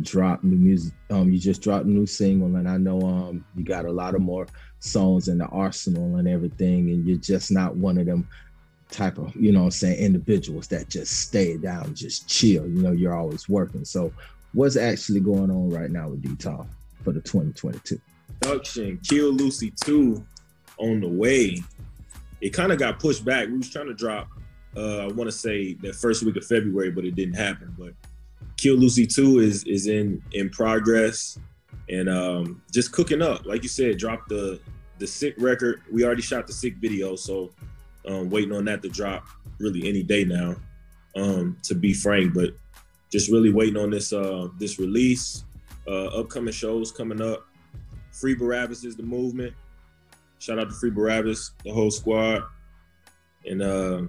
dropped new music. Um, you just dropped a new single, and I know um, you got a lot of more songs in the arsenal and everything, and you're just not one of them type of, you know, I'm saying individuals that just stay down, just chill. You know, you're always working. So, what's actually going on right now with D Tall for the 2022? Production, Kill Lucy 2 on the way. It kind of got pushed back. We was trying to drop, uh, I want to say that first week of February, but it didn't happen. But Kill Lucy 2 is is in in progress and um, just cooking up. Like you said, drop the the sick record. We already shot the sick video, so um, waiting on that to drop really any day now. Um, to be frank, but just really waiting on this uh, this release. Uh, upcoming shows coming up. Free Barabbas is the movement. Shout out to Free Barabbas, the whole squad. And uh,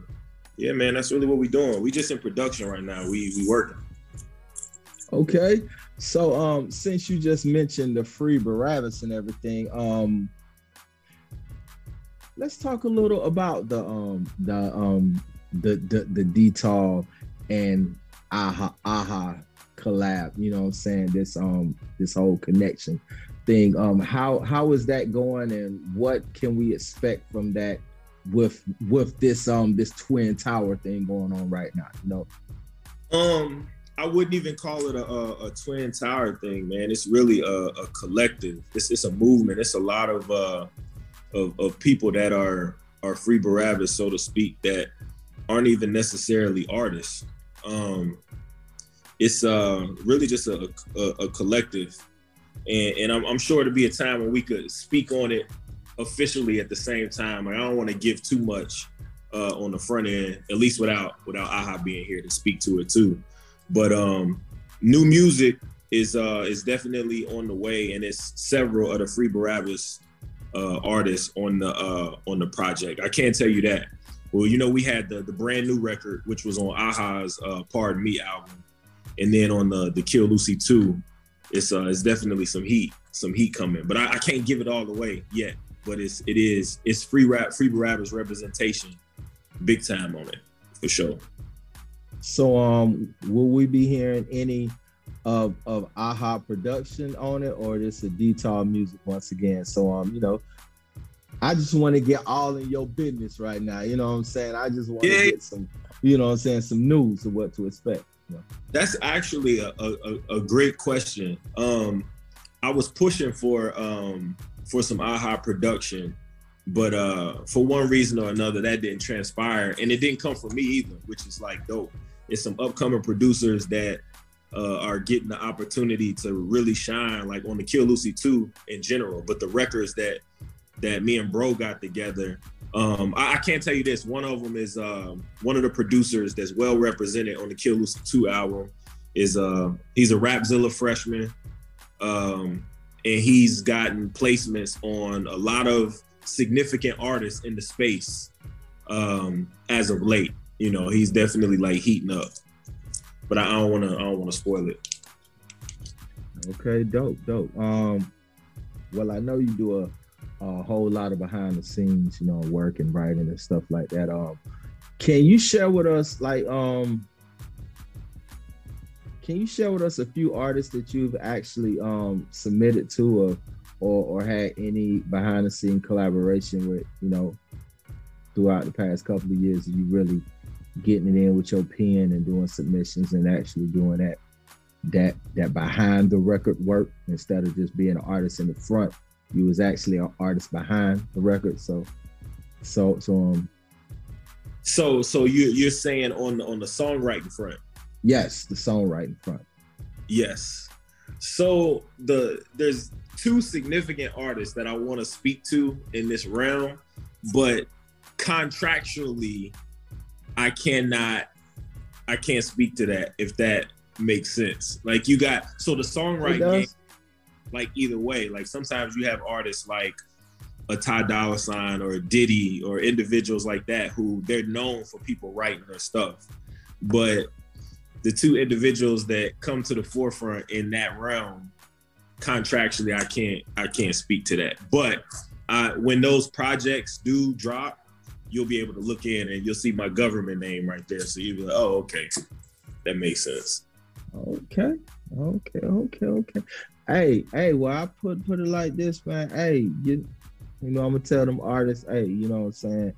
yeah, man, that's really what we're doing. We just in production right now. We we working. Okay. So um since you just mentioned the free Barabbas and everything, um let's talk a little about the um the um the the, the D Tall and aha aha collab, you know what I'm saying? This um this whole connection thing. Um how how is that going and what can we expect from that with with this um this twin tower thing going on right now, you know? Um, I wouldn't even call it a, a, a twin tower thing, man. It's really a, a collective. It's it's a movement. It's a lot of uh of, of people that are are free Barabbas, so to speak, that aren't even necessarily artists. Um, it's uh really just a, a, a collective, and, and I'm, I'm sure it'll be a time when we could speak on it officially at the same time. Like, I don't want to give too much uh, on the front end, at least without without Aha being here to speak to it too. But um, new music is uh, is definitely on the way, and it's several of the Free Barabbas uh, artists on the uh, on the project. I can't tell you that. Well, you know, we had the the brand new record, which was on Aha's uh, "Pardon Me" album, and then on the the Kill Lucy two, it's uh, it's definitely some heat, some heat coming. But I, I can't give it all away yet. But it's it is it's free rap, free Barabbas representation, big time on it for sure. So um will we be hearing any of of AHA production on it or this a D Tall music once again? So um, you know, I just want to get all in your business right now. You know what I'm saying? I just want to Yeah. get some, you know what I'm saying, some news of what to expect. That's actually a, a, a- a great question. Um, I was pushing for um, for some AHA production, but uh, for one reason or another, that didn't transpire, and it didn't come from me either, which is like dope. It's some upcoming producers that uh, are getting the opportunity to really shine, like on the Kill Lucy 2 in general, but the records that that me and Bro got together. Um, I, I can't tell you this. One of them is um, one of the producers that's well represented on the Kill Lucy 2 album. Is uh, he's a Rapzilla freshman, um, and he's gotten placements on a lot of significant artists in the space um, as of late. You know, he's definitely like heating up, but I don't want to. I don't want to spoil it. Okay, dope, dope. Um, well, I know you do a, a whole lot of behind the scenes, you know, work and writing and stuff like that. Um, can you share with us, like, um, can you share with us a few artists that you've actually um submitted to or or, or had any behind the scene collaboration with, you know, throughout the past couple of years? You really getting it in with your pen and doing submissions and actually doing that that that behind the record work instead of just being an artist in the front you was actually an artist behind the record so so so um So, so you you're saying on on the songwriting front? yes the songwriting front Yes. So the there's two significant artists that I want to speak to in this realm, but contractually, I cannot I can't speak to that if that makes sense. Like you got so the songwriting game, like either way. Like sometimes you have artists like a Ty Dolla Sign or a Diddy or individuals like that who they're known for people writing their stuff. but the two individuals that come to the forefront in that realm, contractually, I can't I can't speak to that. But when those projects do drop, you'll be able to look in and you'll see my government name right there. So you'll be like, oh, okay, that makes sense. Okay, okay, okay, okay. Hey, hey, well, I put put it like this, man. Hey, you, you know, I'm gonna tell them artists, hey, you know what I'm saying?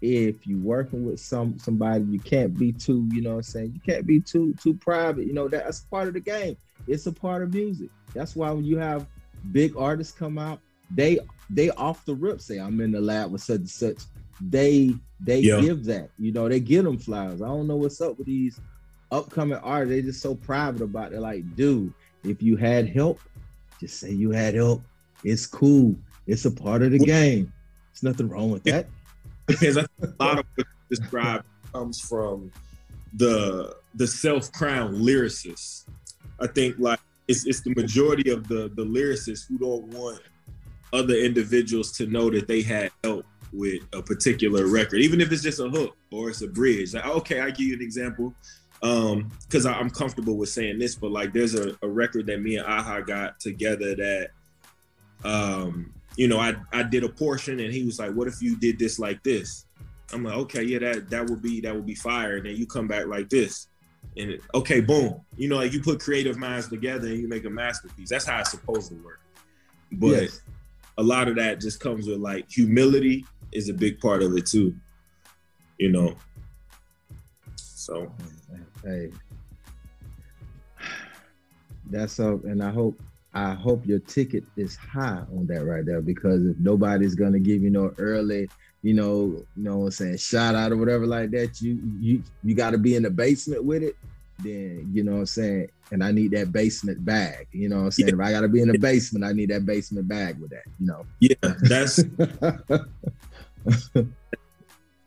If you working with some somebody, you can't be too, you know what I'm saying? You can't be too too private. You know, that's part of the game. It's a part of music. That's why when you have big artists come out, they they off the rip say, I'm in the lab with such and such. They they Yeah. give that, you know, they get them flowers. I don't know what's up with these upcoming artists. They just so private about it. Like, dude, if you had help, just say you had help. It's cool. It's a part of the game. There's nothing wrong with that. because a lot of what you describe comes from the the self crowned lyricists. I think like it's it's the majority of the the lyricists who don't want other individuals to know that they had help with a particular record, even if it's just a hook or it's a bridge. Like, okay, I give you an example. Um, because I'm comfortable with saying this, but like there's a, a record that me and Aha got together that um, you know, I I did a portion and he was like, What if you did this like this? I'm like, okay, yeah, that that would be that would be fire. And then you come back like this. And it, okay, boom. You know, like you put creative minds together and you make a masterpiece. That's how it's supposed to work. But Yes. a lot of that just comes with like humility is a big part of it too. You know. So Hey, that's up, and I hope I hope your ticket is high on that right there because if nobody's gonna give you no early, you know, you know what I'm saying, shout out or whatever like that, you you you got to be in the basement with it. Then you know what I'm saying, and I need that basement bag. You know what I'm saying. If I got to be in the basement, I need that basement bag with that. You know. yeah, that's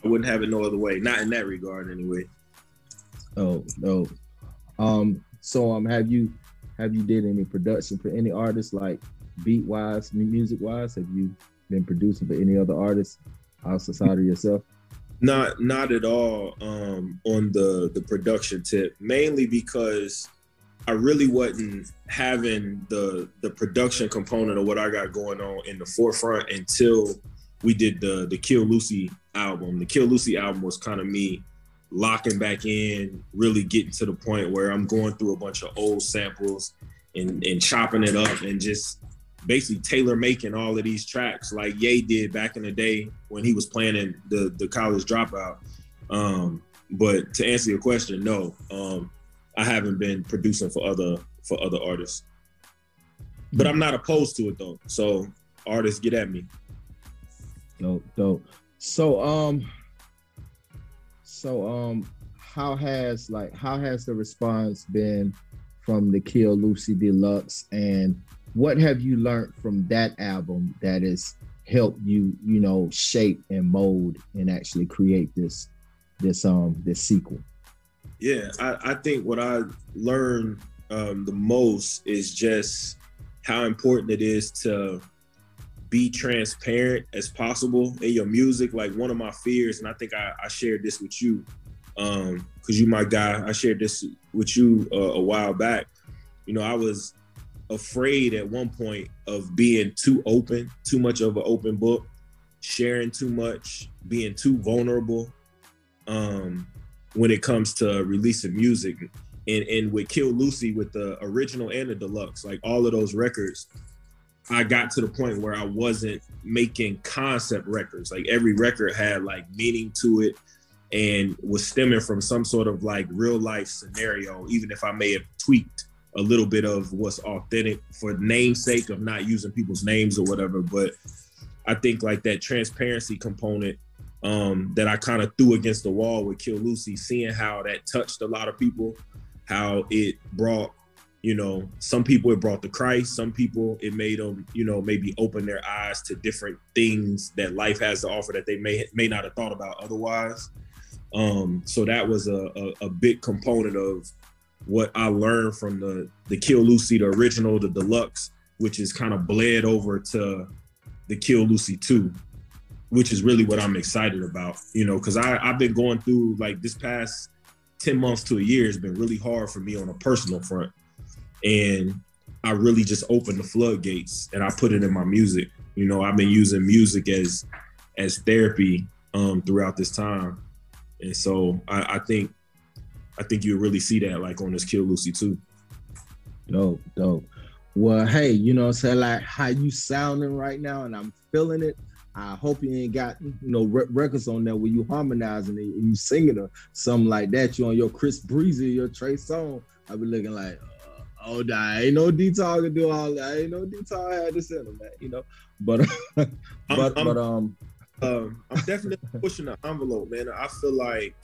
I wouldn't have it no other way. Not in that regard anyway. Oh no. Um. So um, have you have you did any production for any artists like beat wise, music wise? Have you been producing for any other artists outside of yourself? Not not at all um, on the the production tip. Mainly because I really wasn't having the the production component of what I got going on in the forefront until we did the the Kill Lucy album. The Kill Lucy album was kind of me locking back in, really getting to the point where I'm going through a bunch of old samples and and chopping it up and just basically tailor making all of these tracks like Ye did back in the day when he was playing in the the college dropout. Um, but to answer your question, no, um, I haven't been producing for other for other artists. But I'm not opposed to it though. So artists get at me. Dope, dope. So um, so um, how has like how has the response been from the Kill Lucy Deluxe, and what have you learned from that album that has helped you, you know, shape and mold and actually create this this um this sequel? Yeah, I, I think what I learned um, the most is just how important it is to be transparent as possible in your music. Like one of my fears, and I think I, I shared this with you, um, because you my guy. I shared this with you uh, a while back. You know, I was afraid at one point of being too open, too much of an open book, sharing too much, being too vulnerable. Um, when it comes to releasing music. And and with Kill Lucy, with the original and the deluxe, like all of those records, I got to the point where I wasn't making concept records. Like every record had like meaning to it and was stemming from some sort of like real life scenario, even if I may have tweaked a little bit of what's authentic for namesake of not using people's names or whatever. But I think like that transparency component um, that I kind of threw against the wall with Kill Lucy, seeing how that touched a lot of people, how it brought, you know, some people it brought to Christ, some people it made them, you know, maybe open their eyes to different things that life has to offer that they may may not have thought about otherwise. Um, so that was a, a, a big component of what I learned from the the Kill Lucy, the original, the deluxe, which is kind of bled over to the Kill Lucy 2 which is really what I'm excited about, you know, because I I've been going through like this past 10 months to a year has been really hard for me on a personal front. And I really just opened the floodgates and I put it in my music. You know, I've been using music as as therapy um, throughout this time. And so I, I think I think you really see that like on this Kill Lucy too. Dope, dope. Well, hey, you know saying? Like how you sounding right now, and I'm feeling it. I hope you ain't got you know re- records on there where you harmonizing and you singing or something like that. You on your Chris Breezy, your Trey Songz. I be looking like, oh, nah, ain't no D Tall can do all that. I ain't no D Tall had to send them that, you know. But but I'm, but um, um, I'm definitely pushing the envelope, man. I feel like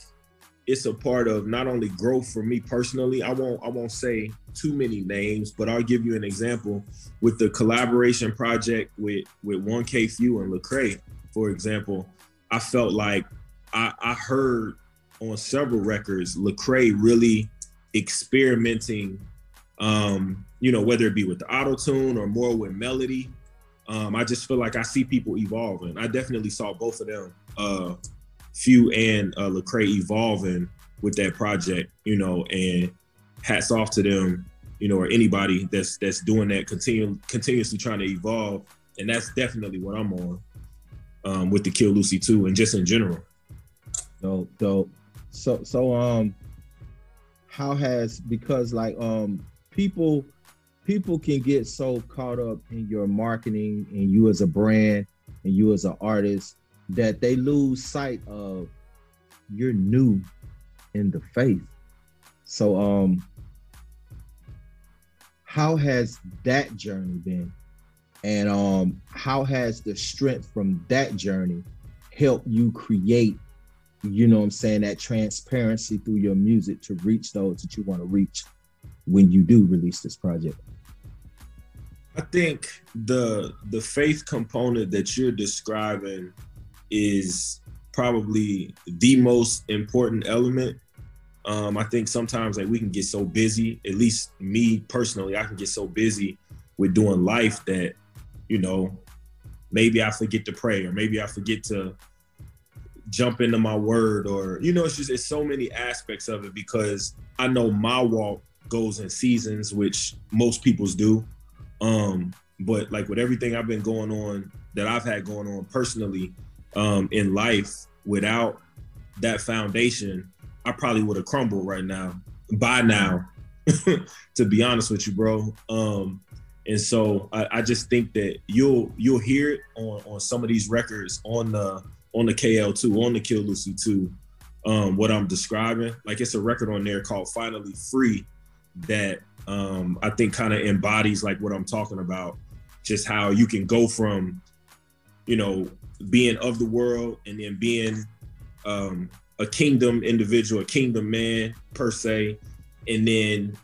it's a part of not only growth for me personally. I won't I won't say too many names, but I'll give you an example with the collaboration project with with 1K Phew and Lecrae, for example. I felt like I, I heard on several records Lecrae really experimenting, um, you know, whether it be with the auto tune or more with melody. Um, I just feel like I see people evolving. I definitely saw both of them. Uh, Phew and uh, Lecrae evolving with that project, you know, and hats off to them, you know, or anybody that's that's doing that, continue continuously trying to evolve, and that's definitely what I'm on um, with the Kill Lucy too, and just in general. Dope, dope. So so um, how has because like um people people can get so caught up in your marketing and you as a brand and you as an artist that they lose sight of you're new in the faith. So um how has that journey been? And um how has the strength from that journey helped you create, you know what I'm saying, that transparency through your music to reach those that you want to reach when you do release this project? I think the the faith component that you're describing is probably the most important element. Um, I think sometimes like we can get so busy, at least me personally, I can get so busy with doing life that, you know, maybe I forget to pray or maybe I forget to jump into my word or, you know, it's just, it's so many aspects of it because I know my walk goes in seasons, which most people's do. Um, but like with everything I've been going on that I've had going on personally, um, in life without that foundation, I probably would have crumbled right now by now, to be honest with you, bro. Um, and so I, I, just think that you'll you'll hear it on, on some of these records on the on the KL2, on the Kill Lucy 2, um, what I'm describing. Like it's a record on there called Finally Free that um, I think kind of embodies like what I'm talking about. Just how you can go from, you know, being of the world and then being um, a kingdom individual, a kingdom man per se, and then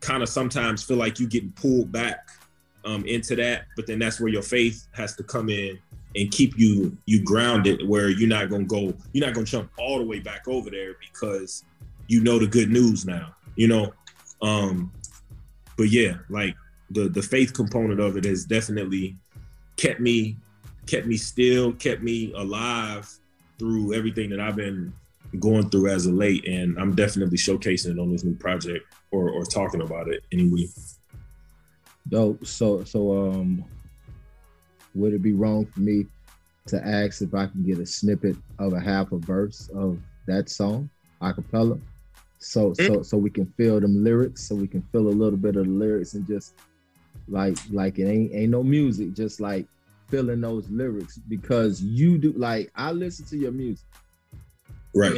kind of sometimes feel like you getting pulled back um, into that, but then that's where your faith has to come in and keep you you grounded, where you're not gonna go, you're not gonna jump all the way back over there because you know the good news now, you know. Um, but yeah, like the the faith component of it has definitely kept me kept me still, kept me alive through everything that I've been going through as of late. And I'm definitely showcasing it on this new project or, or talking about it anyway. Dope. So so um would it be wrong for me to ask if I can get a snippet of a half a verse of that song, acapella? So so so we can feel them lyrics, so we can feel a little bit of the lyrics and just like like it ain't ain't no music, just like feeling those lyrics because you do like I listen to your music. Right.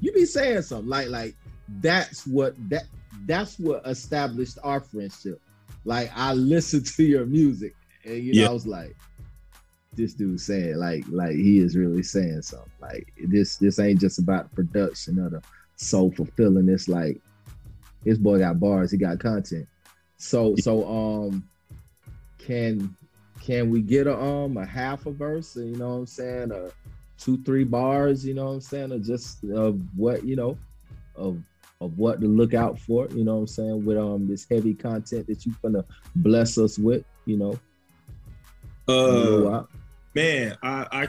you be saying something like like that's what that that's what established our friendship. Like I listened to your music and you know Yeah. I was like this dude saying like like he is really saying something. Like this this ain't just about production or the soul fulfilling. It's like this boy got bars, he got content. So so um can can we get a um a half a verse, you know what I'm saying? A two, three bars, you know what I'm saying, or just of what, you know, of of what to look out for, you know what I'm saying, with um this heavy content that you're gonna bless us with, you know. Uh, man, I, I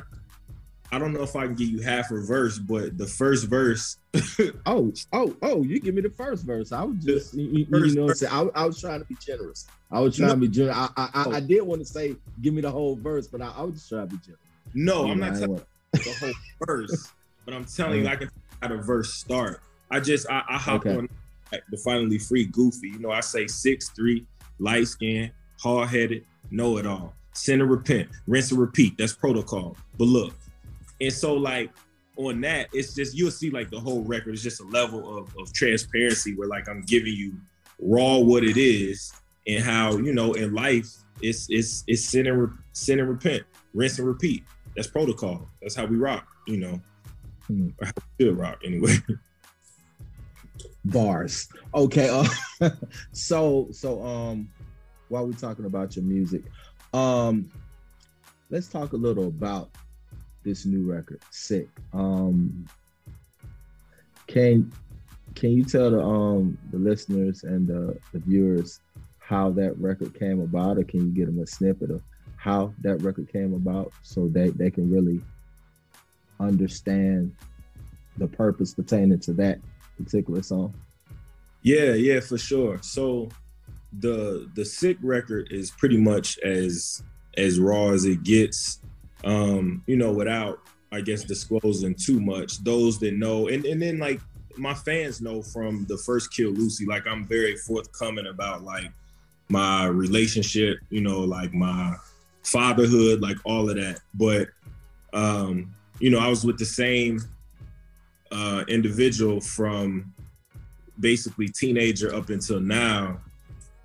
I don't know if I can give you half a verse, but the first verse. oh, oh, oh! You give me the first verse. I was just, you, you know, what I'm saying? I, I was trying to be generous. I was trying no. to be generous. I, I, I, I, oh. did want to say, give me the whole verse, but I, I was just trying to be generous. No, I'm not telling the whole verse, but I'm telling you, mm. I can how the verse start. I just, I, I hop okay. on the finally free goofy. You know, I say six three, light skin, hard headed, know it all. Sin and repent, rinse and repeat. That's protocol. But look, and so like on that, it's just you'll see like the whole record is just a level of, of transparency where like I'm giving you raw what it is and how you know in life it's it's it's sin and re- sin and repent, rinse and repeat. That's protocol. That's how we rock. You know, hmm. or how we should rock anyway. Bars. Okay. Uh, so so um, while we're talking about your music, um, let's talk a little about this new record, Sick. Um, can can you tell the um the listeners and the, the viewers how that record came about, or can you get them a snippet of how that record came about so that they can really understand the purpose pertaining to that particular song? Yeah, yeah, for sure. So the the sick record is pretty much as as raw as it gets um, you know, without I guess disclosing too much. Those that know, and and then like my fans know from the first Kill Lucy, like I'm very forthcoming about like my relationship, you know, like my fatherhood, like all of that. But um, you know, I was with the same uh individual from basically teenager up until now.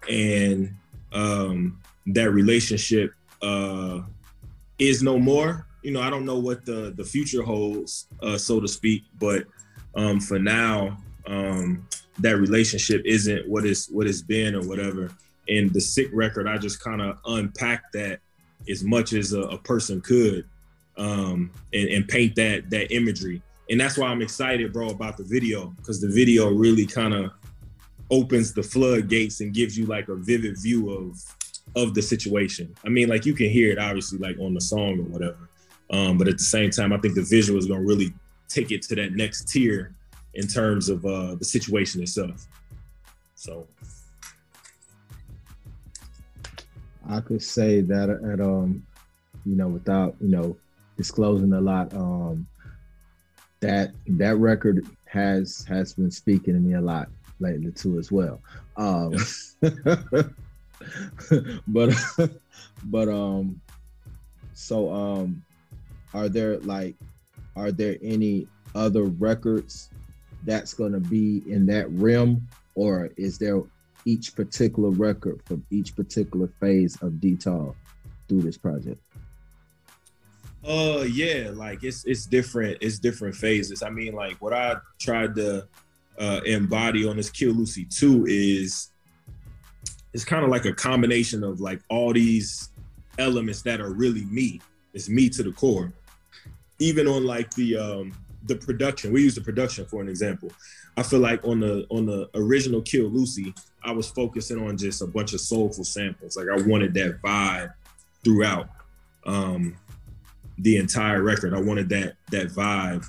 And um that relationship uh is no more. You know, I don't know what the the future holds, uh, so to speak. But um, for now, um, that relationship isn't what is what it's been or whatever. And the sick record, I just kind of unpacked that as much as a, a person could, um, and, and paint that that imagery. And that's why I'm excited, bro, about the video because the video really kind of opens the floodgates and gives you like a vivid view of of the situation. I mean, like you can hear it obviously like on the song or whatever. Um, but at the same time, I think the visual is gonna really take it to that next tier in terms of uh, the situation itself. So I could say that at um, you know, without you know disclosing a lot, um, that that record has has been speaking to me a lot lately too as well. Um, but but um so um are there like are there any other records that's going to be in that realm? Or is there each particular record from each particular phase of D Tall through this project? Uh yeah like it's it's different it's different phases. I mean like what i tried to uh embody on this kill lucy 2 is it's kind of like a combination of like all these elements that are really me. It's me to the core. Even on like the um the production, we use the production for an example. I feel like on the on the original Kill Lucy, I was focusing on just a bunch of soulful samples. Like I wanted that vibe throughout um the entire record. I wanted that that vibe.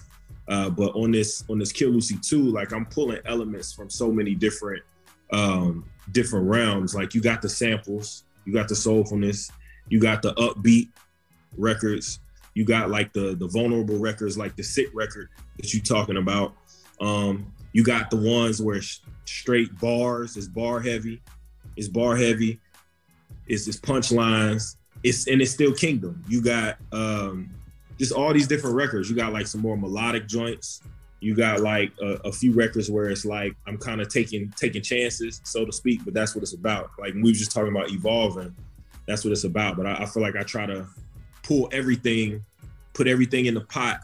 Uh, but on this on this Kill Lucy 2, like I'm pulling elements from so many different um different realms. Like you got the samples, you got the soulfulness, you got the upbeat records, you got like the the vulnerable records, like the sick record that you talking about. Um, you got the ones where it's straight bars, is bar heavy, it's bar heavy, it's just punchlines, it's and it's still Kingdom. You got um just all these different records. You got like some more melodic joints you got like a, a, few records where it's like I'm kind of taking taking chances, so to speak. But that's what it's about. Like we were just talking about evolving. That's what it's about. But I, I feel like I try to pull everything, put everything in the pot,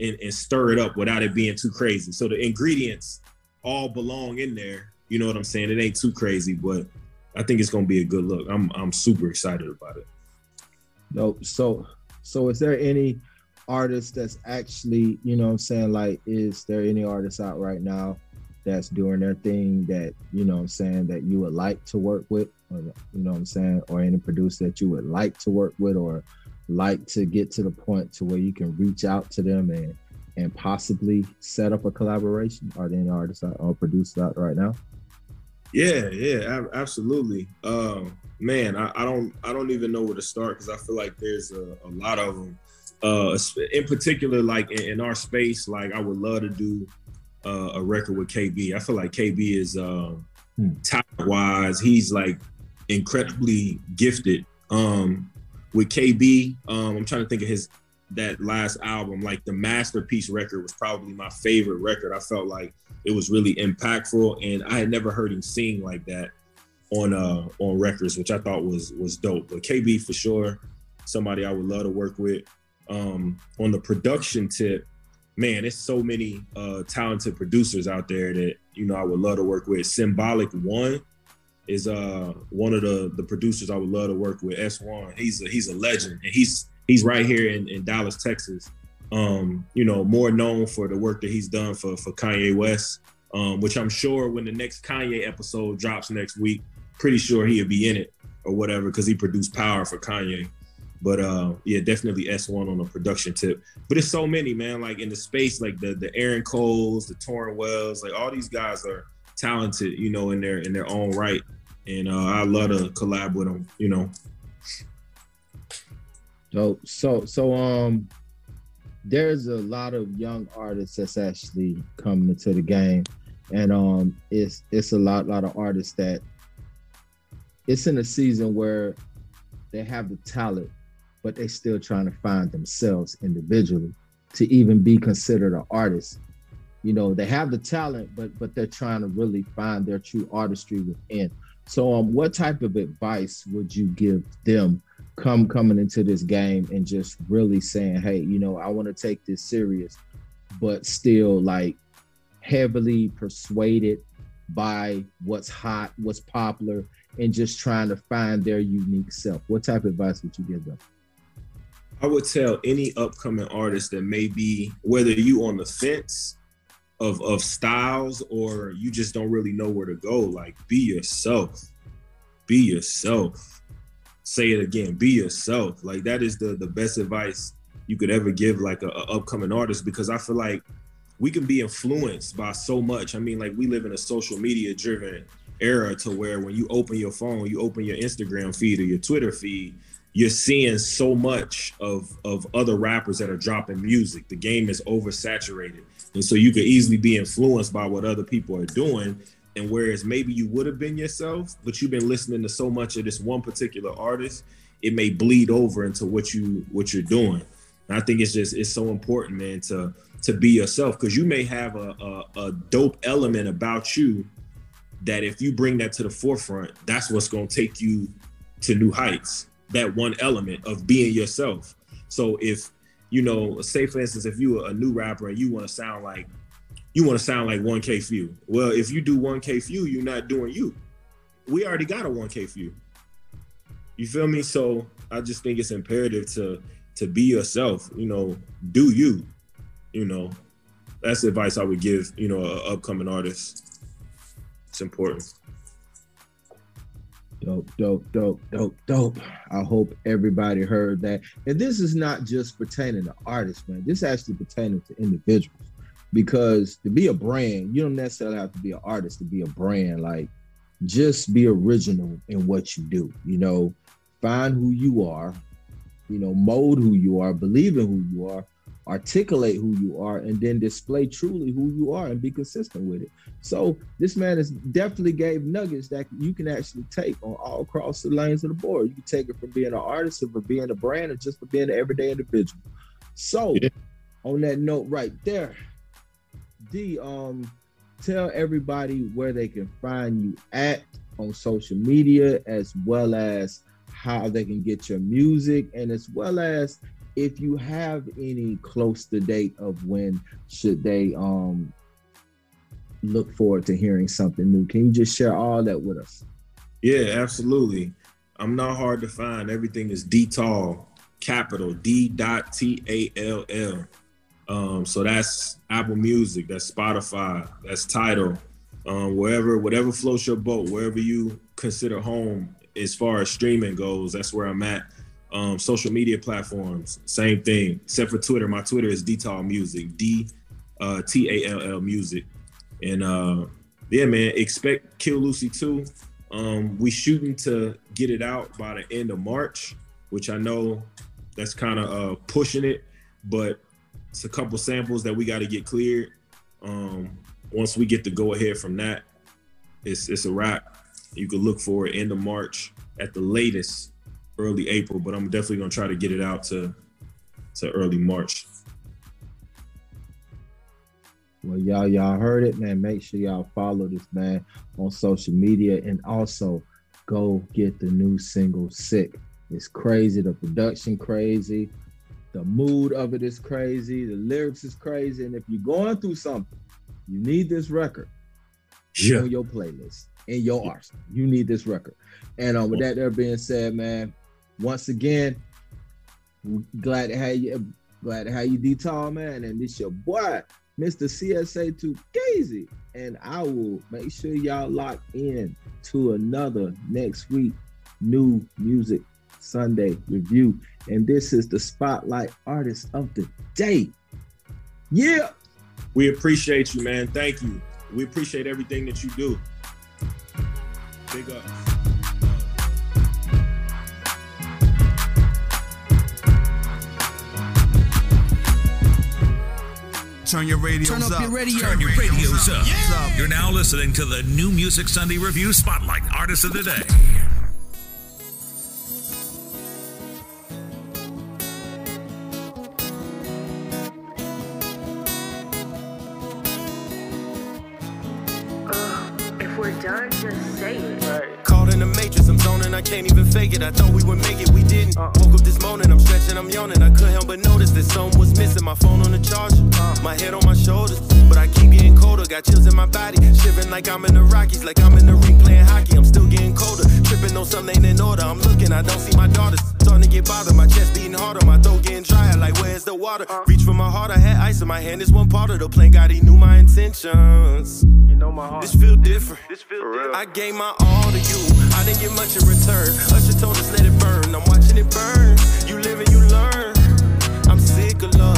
and, and stir it up without it being too crazy. So the ingredients all belong in there. You know what I'm saying? It ain't too crazy, but I think it's gonna be a good look. I'm I'm super excited about it. Nope. So so is there any artist that's actually, you know I'm saying, like, is there any artists out right now that's doing their thing that, you know I'm saying, that you would like to work with, or, you know I'm saying, or any producer that you would like to work with, or like to get to the point to where you can reach out to them and and possibly set up a collaboration? Are there any artists out, or producers out right now? Yeah, yeah, ab- absolutely. Um, man, I, I don't, I don't even know where to start because I feel like there's a, a lot of them. Uh, in particular, like in, in our space, like I would love to do uh, a record with KB. I feel like KB is uh, talent wise, he's like incredibly gifted. Um, with KB, um, I'm trying to think of his that last album, like the masterpiece record was probably my favorite record. I felt like it was really impactful, and I had never heard him sing like that on uh on records, which I thought was was dope. But KB for sure, somebody I would love to work with. Um, on the production tip, man, there's so many uh talented producers out there that you know I would love to work with. Symbolic One is uh one of the the producers I would love to work with. S1, he's a, he's a legend, and he's he's right here in, in Dallas, Texas. Um, you know, more known for the work that he's done for for Kanye West, um, which I'm sure when the next Kanye episode drops next week, pretty sure he'll be in it or whatever because he produced Power for Kanye. But uh, yeah, definitely S1 on a production tip. But it's so many, man. Like in the space, like the the Aaron Coles, the Torrin Wells, like all these guys are talented, you know, in their in their own right. And uh, I love to collab with them, you know. So so so um there's a lot of young artists that's actually coming into the game. And um it's it's a lot lot of artists that it's in a season where they have the talent, but they still trying to find themselves individually to even be considered an artist. You know, they have the talent, but but they're trying to really find their true artistry within. So um what type of advice would you give them come coming into this game and just really saying, hey, you know, I want to take this serious, but still like heavily persuaded by what's hot, what's popular, and just trying to find their unique self. What type of advice would you give them? I would tell any upcoming artist that may be whether you on the fence of of styles or you just don't really know where to go, like be yourself. Be yourself. Say it again be yourself. Like that is the the best advice you could ever give like a, a, upcoming artist because i feel like we can be influenced by so much. I mean like we live in a social media driven era to where when you open your phone you open your instagram feed or your twitter feed you're seeing so much of of other rappers that are dropping music the game is oversaturated and so you could easily be influenced by what other people are doing and whereas maybe you would have been yourself, but you've been listening to so much of this one particular artist, it may bleed over into what you what you're doing. And I think it's just it's so important, man, to to be yourself because you may have a, a, a dope element about you that if you bring that to the forefront, that's what's gonna take you to new heights. That one element of being yourself. So if you know, say for instance, if you are a new rapper and you want to sound like you want to sound like 1K Phew. Well, if you do 1K Phew, you're not doing you. We already got a 1K Phew. You feel me? So I just think it's imperative to to be yourself. You know, do you. You know, that's the advice I would give. You know, an upcoming artist. It's important. Dope, dope, dope, dope, dope. I hope everybody heard that. And this is not just pertaining to artists, man. This actually pertaining to individuals because to be a brand, you don't necessarily have to be an artist to be a brand. Like, just be original in what you do. You know, find who you are. You know, mold who you are, believe in who you are, articulate who you are, and then display truly who you are and be consistent with it. So this man has definitely gave nuggets that you can actually take on all across the lanes of the board. You can take it from being an artist or for being a brand or just for being an everyday individual. So yeah. on that note right there, D, um, tell everybody where they can find you at on social media, as well as how they can get your music, and as well as if you have any close to date of when should they um look forward to hearing something new. Can you just share all that with us? Yeah, absolutely. I'm not hard to find. Everything is D Tall, capital D dot T A L L. Um, so that's Apple Music, that's Spotify, that's Tidal, um, wherever, whatever floats your boat, wherever you consider home as far as streaming goes, that's where I'm at. Um, social media platforms, same thing, except for Twitter. My Twitter is DTALL Music, D uh, T A L L Music, and uh, yeah, man, expect Kill Lucy too. Um, we shooting to get it out by the end of March, which I know that's kind of uh, pushing it, but it's a couple samples that we got to get cleared. Um, once we get the go ahead from that, it's it's a wrap. You could look for it end of March at the latest, early April. But I'm definitely gonna try to get it out to to early March. Well, y'all, y'all heard it, man. Make sure y'all follow this man on social media and also go get the new single Sick. It's crazy, the production crazy, the mood of it is crazy, the lyrics is crazy. And if you're going through something, you need this record. Yeah. On your playlist, in your arsenal. You need this record. And um, with that there being said, man, once again, glad to have you glad to have you D-Tall, man. And this your boy, Mr. CSA to Gazy. And I will make sure y'all lock in to another next week new music Sunday review. And this is the spotlight artist of the day. Yeah. We appreciate you, man. Thank you. We appreciate everything that you do. Big up. Turn your radios Turn up up. your radio. Turn your radios up. You're now listening to the New Music Sunday Review Spotlight Artist of the Day. If we're done, just say it. Right. Caught in the matrix, I'm zoning, I can't even fake it. I thought we would make it, we didn't. Woke up this morning, I'm stretching, I'm yawning. I couldn't help but notice that something was missing. My phone on the charger, my head on my shoulders. But I keep getting colder, got chills in my body. Shivering like I'm in the Rockies, like I'm in the ring playing hockey. I'm still getting colder, tripping on something ain't in order. I'm looking, I don't see my daughters. Starting to get bothered, my chest beating harder, my throat getting drier. Like where's the water? Reach for my heart, I had ice in my hand. This one part of the plan, God, he knew my intentions. You know my heart. This feel different. This feel different. I gave my all to you. I didn't get much in return. Usher told us let it burn. I'm watching it. You live and you learn. I'm sick of love.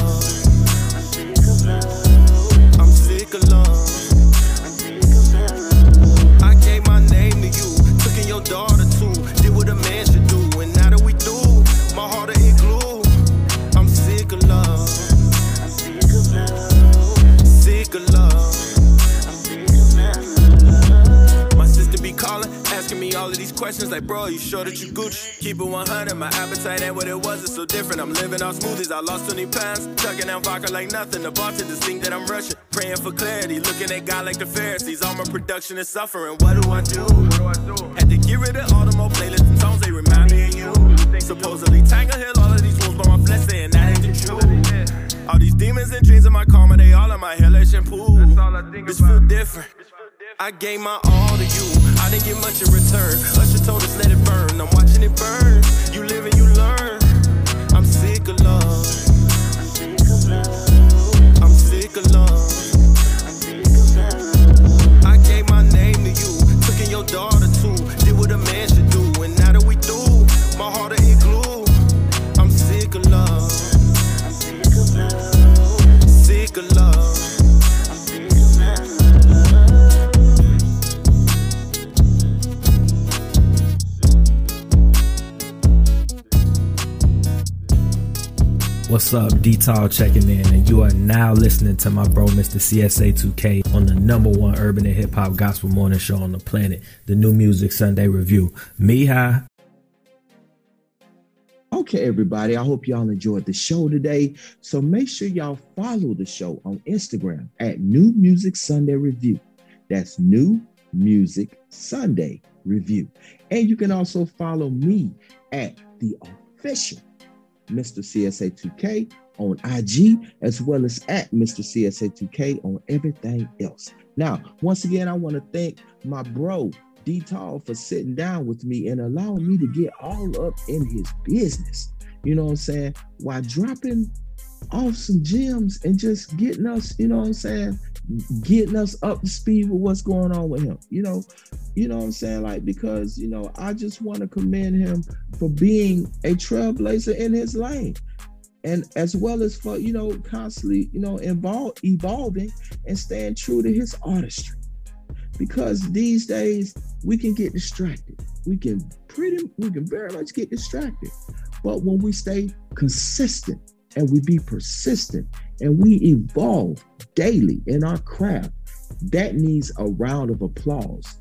Questions like, bro, you sure that you Gucci? Keep it 100, my appetite ain't what it was, it's so different. I'm living off smoothies, I lost 20 pounds, Chugging down vodka like nothing. The bartenders think that I'm rushing, praying for clarity, looking at God like the Pharisees. All my production is suffering. What do I do? What do I do? Had to get rid of all the more playlists and songs, they remind me of you. Supposedly Tiger Hill, all of these wounds, but my flesh saying that ain't the truth. All these demons and dreams in my karma, they all in my hair like shampoo. This feel different. I gave my all to you. I didn't get much in return. Usher told us let it burn. I'm watching it burn. You live and you learn. What's up, D-Tall checking in, and you are now listening to my bro, Mr. CSA2K, on the number one urban and hip hop gospel morning show on the planet, the New Music Sunday Review. High. Okay, everybody. I hope y'all enjoyed the show today. So make sure y'all follow the show on Instagram at New Music Sunday Review. That's New Music Sunday Review. And you can also follow me at the official Mr. CSA2K on IG, as well as at Mr. CSA2K on everything else. Now, once again, I want to thank my bro, D Tall, for sitting down with me and allowing me to get all up in his business. You know what I'm saying? While dropping off some gems and just getting us, you know what I'm saying, getting us up to speed with what's going on with him. You know, you know what I'm saying? Like, because, you know, I just want to commend him for being a trailblazer in his lane. And as well as for, you know, constantly, you know, involve, evolving and staying true to his artistry. Because these days we can get distracted. We can pretty, we can very much get distracted. But when we stay consistent and we be persistent and we evolve daily in our craft, that needs a round of applause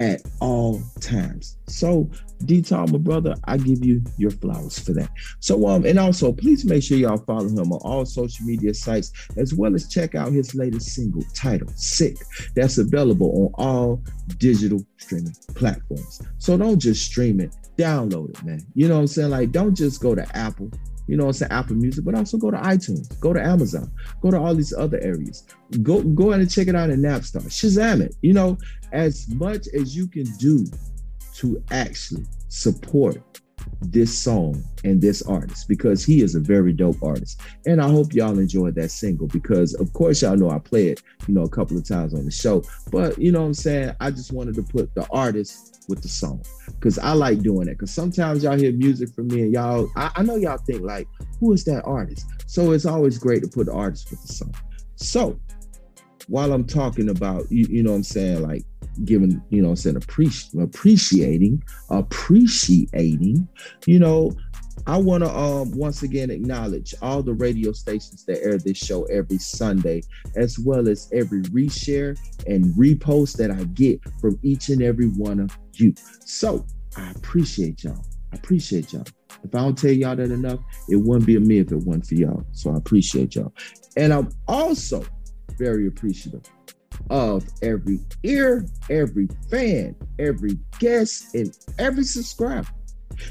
at all times. So, D Tall, my brother, I give you your flowers for that. So, um, and also please make sure y'all follow him on all social media sites as well as check out his latest single titled Sick. That's available on all digital streaming platforms. So don't just stream it, download it, man. You know what I'm saying? Like, don't just go to Apple you know, it's an Apple Music, but also go to iTunes, go to Amazon, go to all these other areas. Go go ahead and check it out in Napster. Shazam it. You know, as much as you can do to actually support this song and this artist because he is a very dope artist. And I hope y'all enjoyed that single because of course y'all know I play it, you know, a couple of times on the show. But you know what I'm saying? I just wanted to put the artist with the song because I like doing it. Because sometimes y'all hear music from me and y'all, I, I, know y'all think like, who is that artist? So it's always great to put the artist with the song. So while I'm talking about, you, you know what I'm saying, like giving, you know I'm saying, appreci- appreciating, appreciating, you know, I want to um, once again acknowledge all the radio stations that air this show every Sunday, as well as every reshare and repost that I get from each and every one of you. So I appreciate y'all. I appreciate y'all. If I don't tell y'all that enough, it wouldn't be a me if it wasn't for y'all. So I appreciate y'all. And I'm also very appreciative of every ear, every fan, every guest, and every subscriber.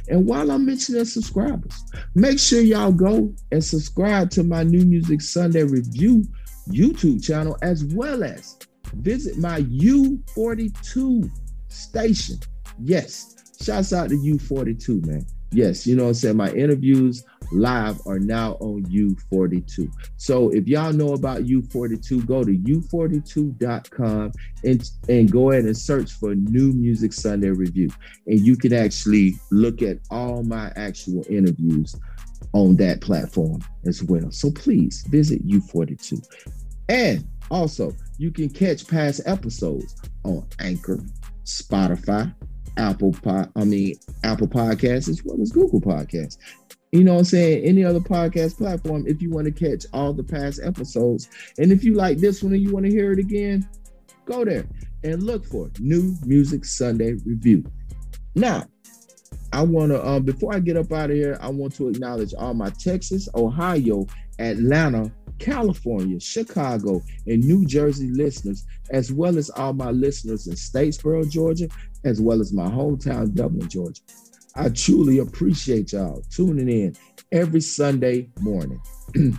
And while I'm mentioning subscribers, make sure y'all go and subscribe to my New Music Sunday Review YouTube channel, as well as visit my U42 station. Yes, shouts out to U42, man. Yes, you know what I'm saying? My interviews live are now on U42. So if y'all know about U42, go to u42.com and, and go ahead and search for New Music Sunday Review. And you can actually look at all my actual interviews on that platform as well. So please visit U42. And also, you can catch past episodes on Anchor, Spotify, Apple Pod, I mean Apple Podcasts as well as Google Podcasts. You know what I'm saying? Any other podcast platform if you want to catch all the past episodes. And if you like this one and you want to hear it again, go there and look for New Music Sunday Review. Now, I want to um before I get up out of here, I want to acknowledge all my Texas, Ohio, Atlanta, California, Chicago, and New Jersey listeners, as well as all my listeners in Statesboro, Georgia, as well as my hometown, Dublin, Georgia. I truly appreciate y'all tuning in every Sunday morning.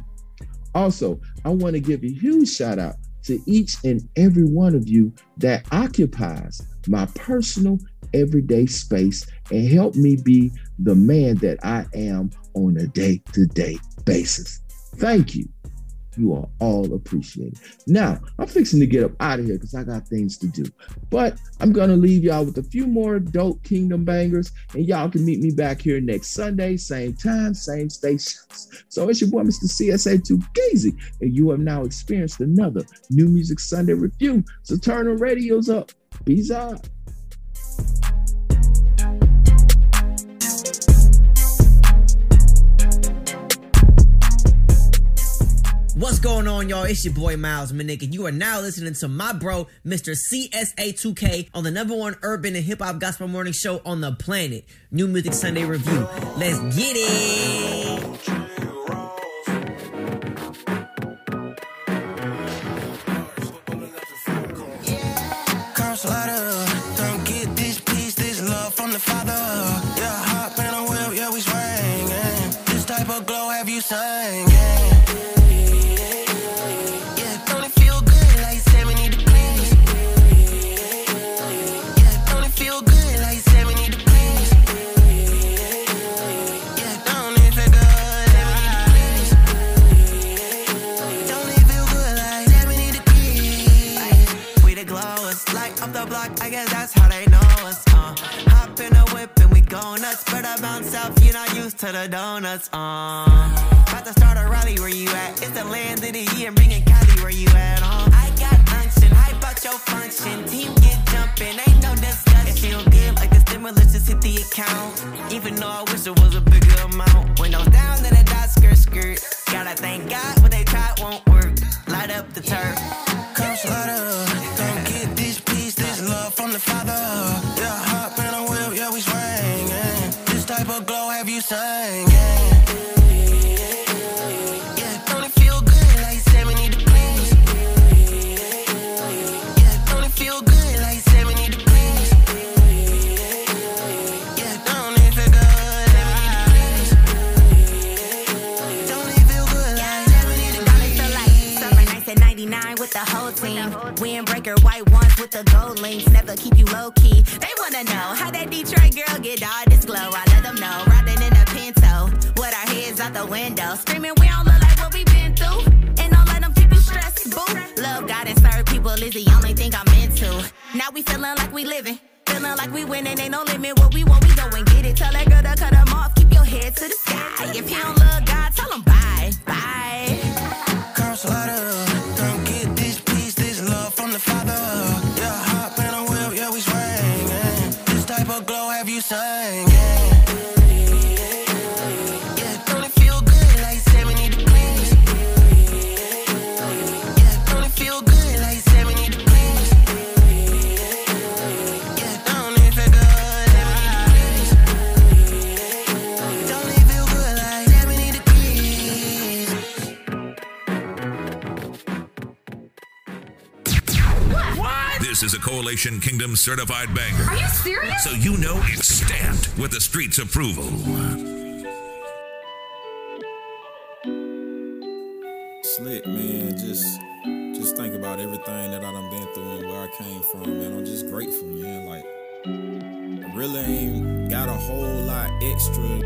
also, I want to give a huge shout out to each and every one of you that occupies my personal everyday space and help me be the man that I am on a day to day basis. Thank you. You are all appreciated. Now, I'm fixing to get up out of here because I got things to do. But I'm going to leave y'all with a few more dope Kingdom bangers, and y'all can meet me back here next Sunday, same time, same stations. So it's your boy, Mr. CSA2 Gazy, and you have now experienced another New Music Sunday review. So turn the radios up. Peace out. What's going on, y'all? It's your boy Miles Minnick, and you are now listening to my bro, Mr. CSA2K, on the number one urban and hip hop gospel morning show on the planet, New Music Sunday Review. Let's get it! Come used to the donuts. Uh, about to start a rally where you at. It's the land of the year, bringing Cali where you at. Uh, I got unction, hype out your function. Team get jumping, ain't no discussion. It feel good like the stimulus just hit the account. Even though I wish it was a bigger amount. Windows down and a dot skirt skirt. Gotta thank God what they tried won't work. Light up the turf. Come up, come get this piece, this love from the father. Yeah, Of glow have you sang? Yeah, don't it feel good like 70 degrees? Yeah, don't it feel good like 70 degrees? Yeah, don't it feel good 70 degrees? Don't it feel good like 70 degrees? feel like summer nights at 99 with the whole team. Windbreaker white ones with the gold links. Never keep you low key. They wanna know how that Detroit girl get all out. Screaming, we don't look like what we've been through. And don't let them keep you stressed, boo. Love God and serve people is the only thing I'm into. Now we feeling like we living. Feeling like we winning, ain't no limit. What we want, we go and get it. Tell that girl to cut them off. Keep your head to the sky. Is Kingdom certified banger. Are you serious? So you know it's stamped with the street's approval. Slick, man, just just think about everything that I done been through and where I came from, man. I'm just grateful, man. Like I really ain't got a whole lot extra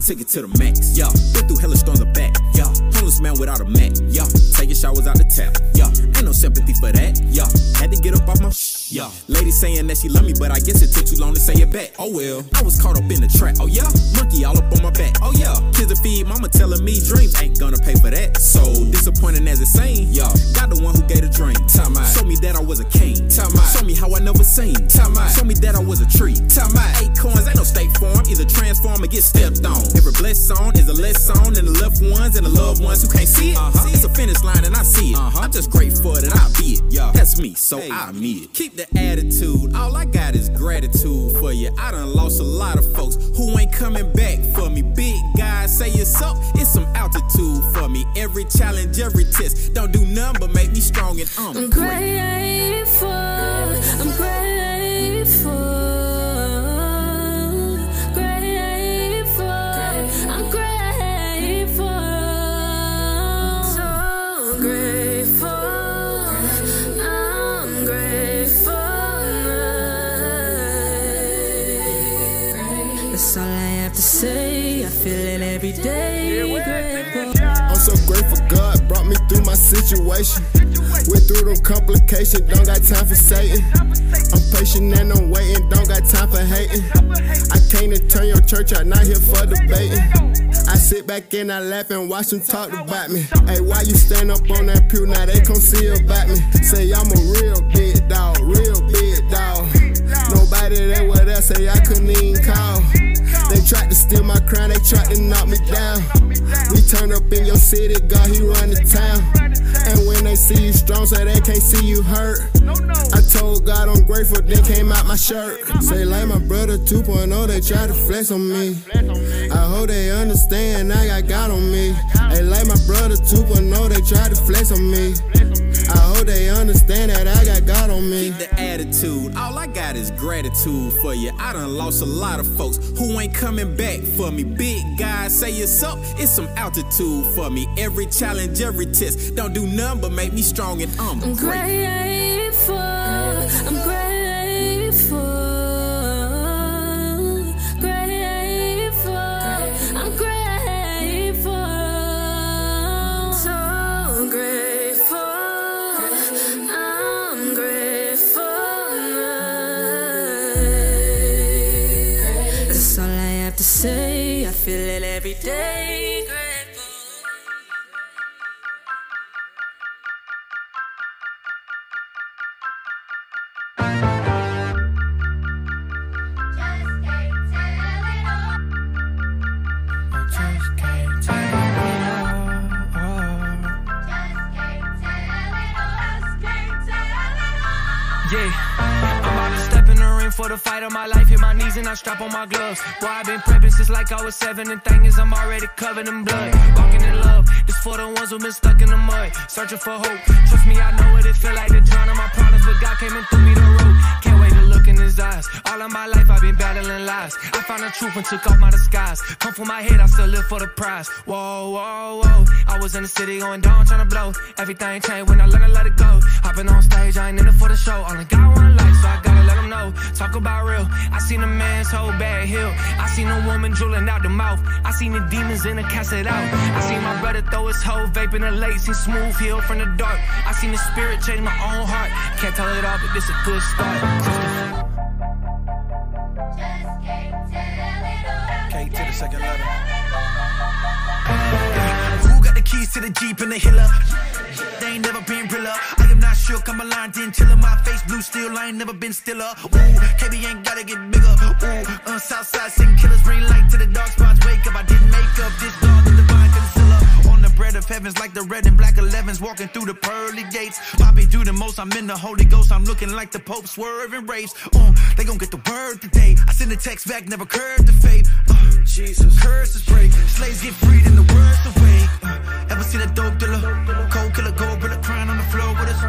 I it to the max. Yeah, been through hella storms of back. Yeah, homeless man without a mat. Yeah, taking showers out the tap. Yeah, ain't no sympathy for that. Yeah, had to get up off my. Yeah, lady saying that she love me, but I guess it took too long to say it back. Oh well, I was caught up in the trap. Oh yeah, monkey all up on my back. Oh yeah, kids to feed, mama telling me dreams ain't gonna pay for that. So disappointing as it seems. Yeah, got the one who gave the dream. Time out. Show me that I was a king. Time out. Show me how I never seen. Time out. Show me that I was a tree. Time out. Eight coins ain't no state form, Either transform or get stepped on. Every blessed song is a less song than the loved ones and the loved ones who can't see it. Uh-huh. It's a finish line and I see it. Uh-huh. I'm just grateful that I be it. Yeah. That's me, so I mean it. Keep the attitude. All I got is gratitude for you. I done lost a lot of folks who ain't coming back for me. Big guys say it's up, it's some altitude for me. Every challenge, every test, don't do none but make me strong and um. I'm grateful. I'm. Grateful. I'm so grateful God brought me through my situation. Went through them complications, don't got time for Satan. I'm patient and I'm waiting, don't got time for hating. I came to turn your church out, not here for debating. I sit back and I laugh and watch them talk about me. Hey, why you stand up on that pew? Now they come see about me. Say I'm a real big dog, real big dog. Nobody that was there say I couldn't even call. They tried to steal my crown, they tried to knock me down. We turn up in your city, God, he run the town. And when they see you strong, say they can't see you hurt. I told God I'm grateful, then came out my shirt. Say like my brother 2.0, they try to flex on me. I hope they understand I got God on me. Hey, like my brother 2.0, they try to flex on me. I hope they understand that I got God on me. Keep the attitude. All I got is gratitude for you. I done lost a lot of folks who ain't coming back for me. Big guys say it's up, it's some altitude for me. Every challenge, every test, don't do none but make me strong and um, I'm grateful. grateful. I'm I strap on my gloves. Boy, I've been prepping since like I was seven. And thing is, I'm already covered in blood. Walking in love, this for the ones who been stuck in the mud. Searching for hope. Trust me, I know what it feel like to drown in my problems. But God came and threw me the rope. Can't wait to look in his eyes. All of my life, I've been battling lies. I found the truth and took off my disguise. Come for my head, I still live for the prize. Whoa, whoa, whoa. I was in the city going down, trying to blow. Everything changed when I learned to let it go. Hopping on stage, I ain't in it for the show. Only got one life, so I them know. Talk about real. I seen a man's whole bad hill. I seen a woman drooling out the mouth. I seen the demons in the cast it out. I seen my brother throw his whole vape in the lake. Seen smooth heal from the dark. I seen the spirit change my own heart. Can't tell it all, but this a good start. K to the second letter. Who got the keys to the Jeep and the Hiller? They ain't never been realer. I am not shook, I'm a line didn't chill My face blue still, I ain't never been stiller. Ooh, KB ain't gotta get bigger. Ooh, uh, Southside sing killers, bring light to the dark spots. Wake up, I didn't make up this dog, the. On the bread of heavens, like the red and black 11s, walking through the pearly gates. Poppy do the most, I'm in the Holy Ghost. I'm looking like the Pope swerving race. Uh, they gon' get the word today. I send a text back, never curved the faith. Uh, Jesus, curses break, slaves get freed and the words awake. Uh, ever seen a dope dealer? Cold killer, gold brother crying on the floor with us.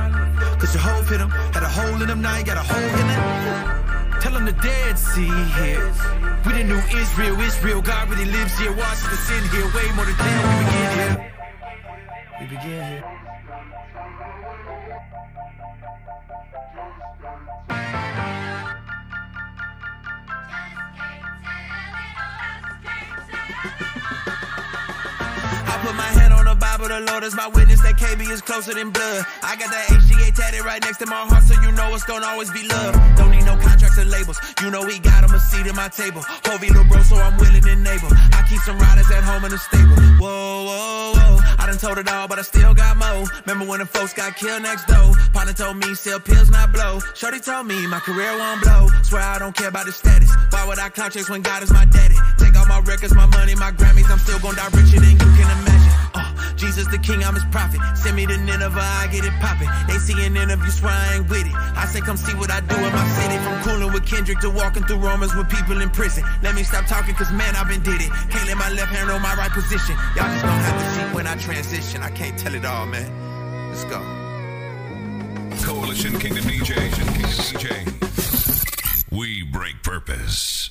Cause your hope hit him, had a hole in him, now you got a hole in it. Tell him the dead see here. We the new Israel, Israel, God really lives here. Watch the sin here, way more than damn. We begin here. We begin here. Bible, the Lord is my witness that KB is closer than blood. I got that HGA tatted right next to my heart, so you know it's gonna always be love. Don't need no contracts or labels, you know we got him a seat at my table. Hovey little bro, so I'm willing and able. I keep some riders at home in the stable. Whoa, whoa, whoa. I done told it all, but I still got more. Remember when the folks got killed next door? Partner told me sell pills, not blow. Shorty told me my career won't blow. Swear I don't care about the status. Why would I clout chase when God is my daddy? Take all my records, my money, my Grammys. I'm still gonna die richer than you can imagine. Uh, Jesus the King, I'm his prophet. Send me to Nineveh, I get it poppin'. They see an interview, swear I ain't with it. I say, come see what I do in my city. From coolin' with Kendrick to walking through Romans with people in prison. Let me stop talking, cause man, I've been did it. Can't let my left hand know my right position. Y'all just gonna have to see when I transition. I can't tell it all, man. Let's go. Coalition Kingdom DJ. Kingdom DJ. We break purpose.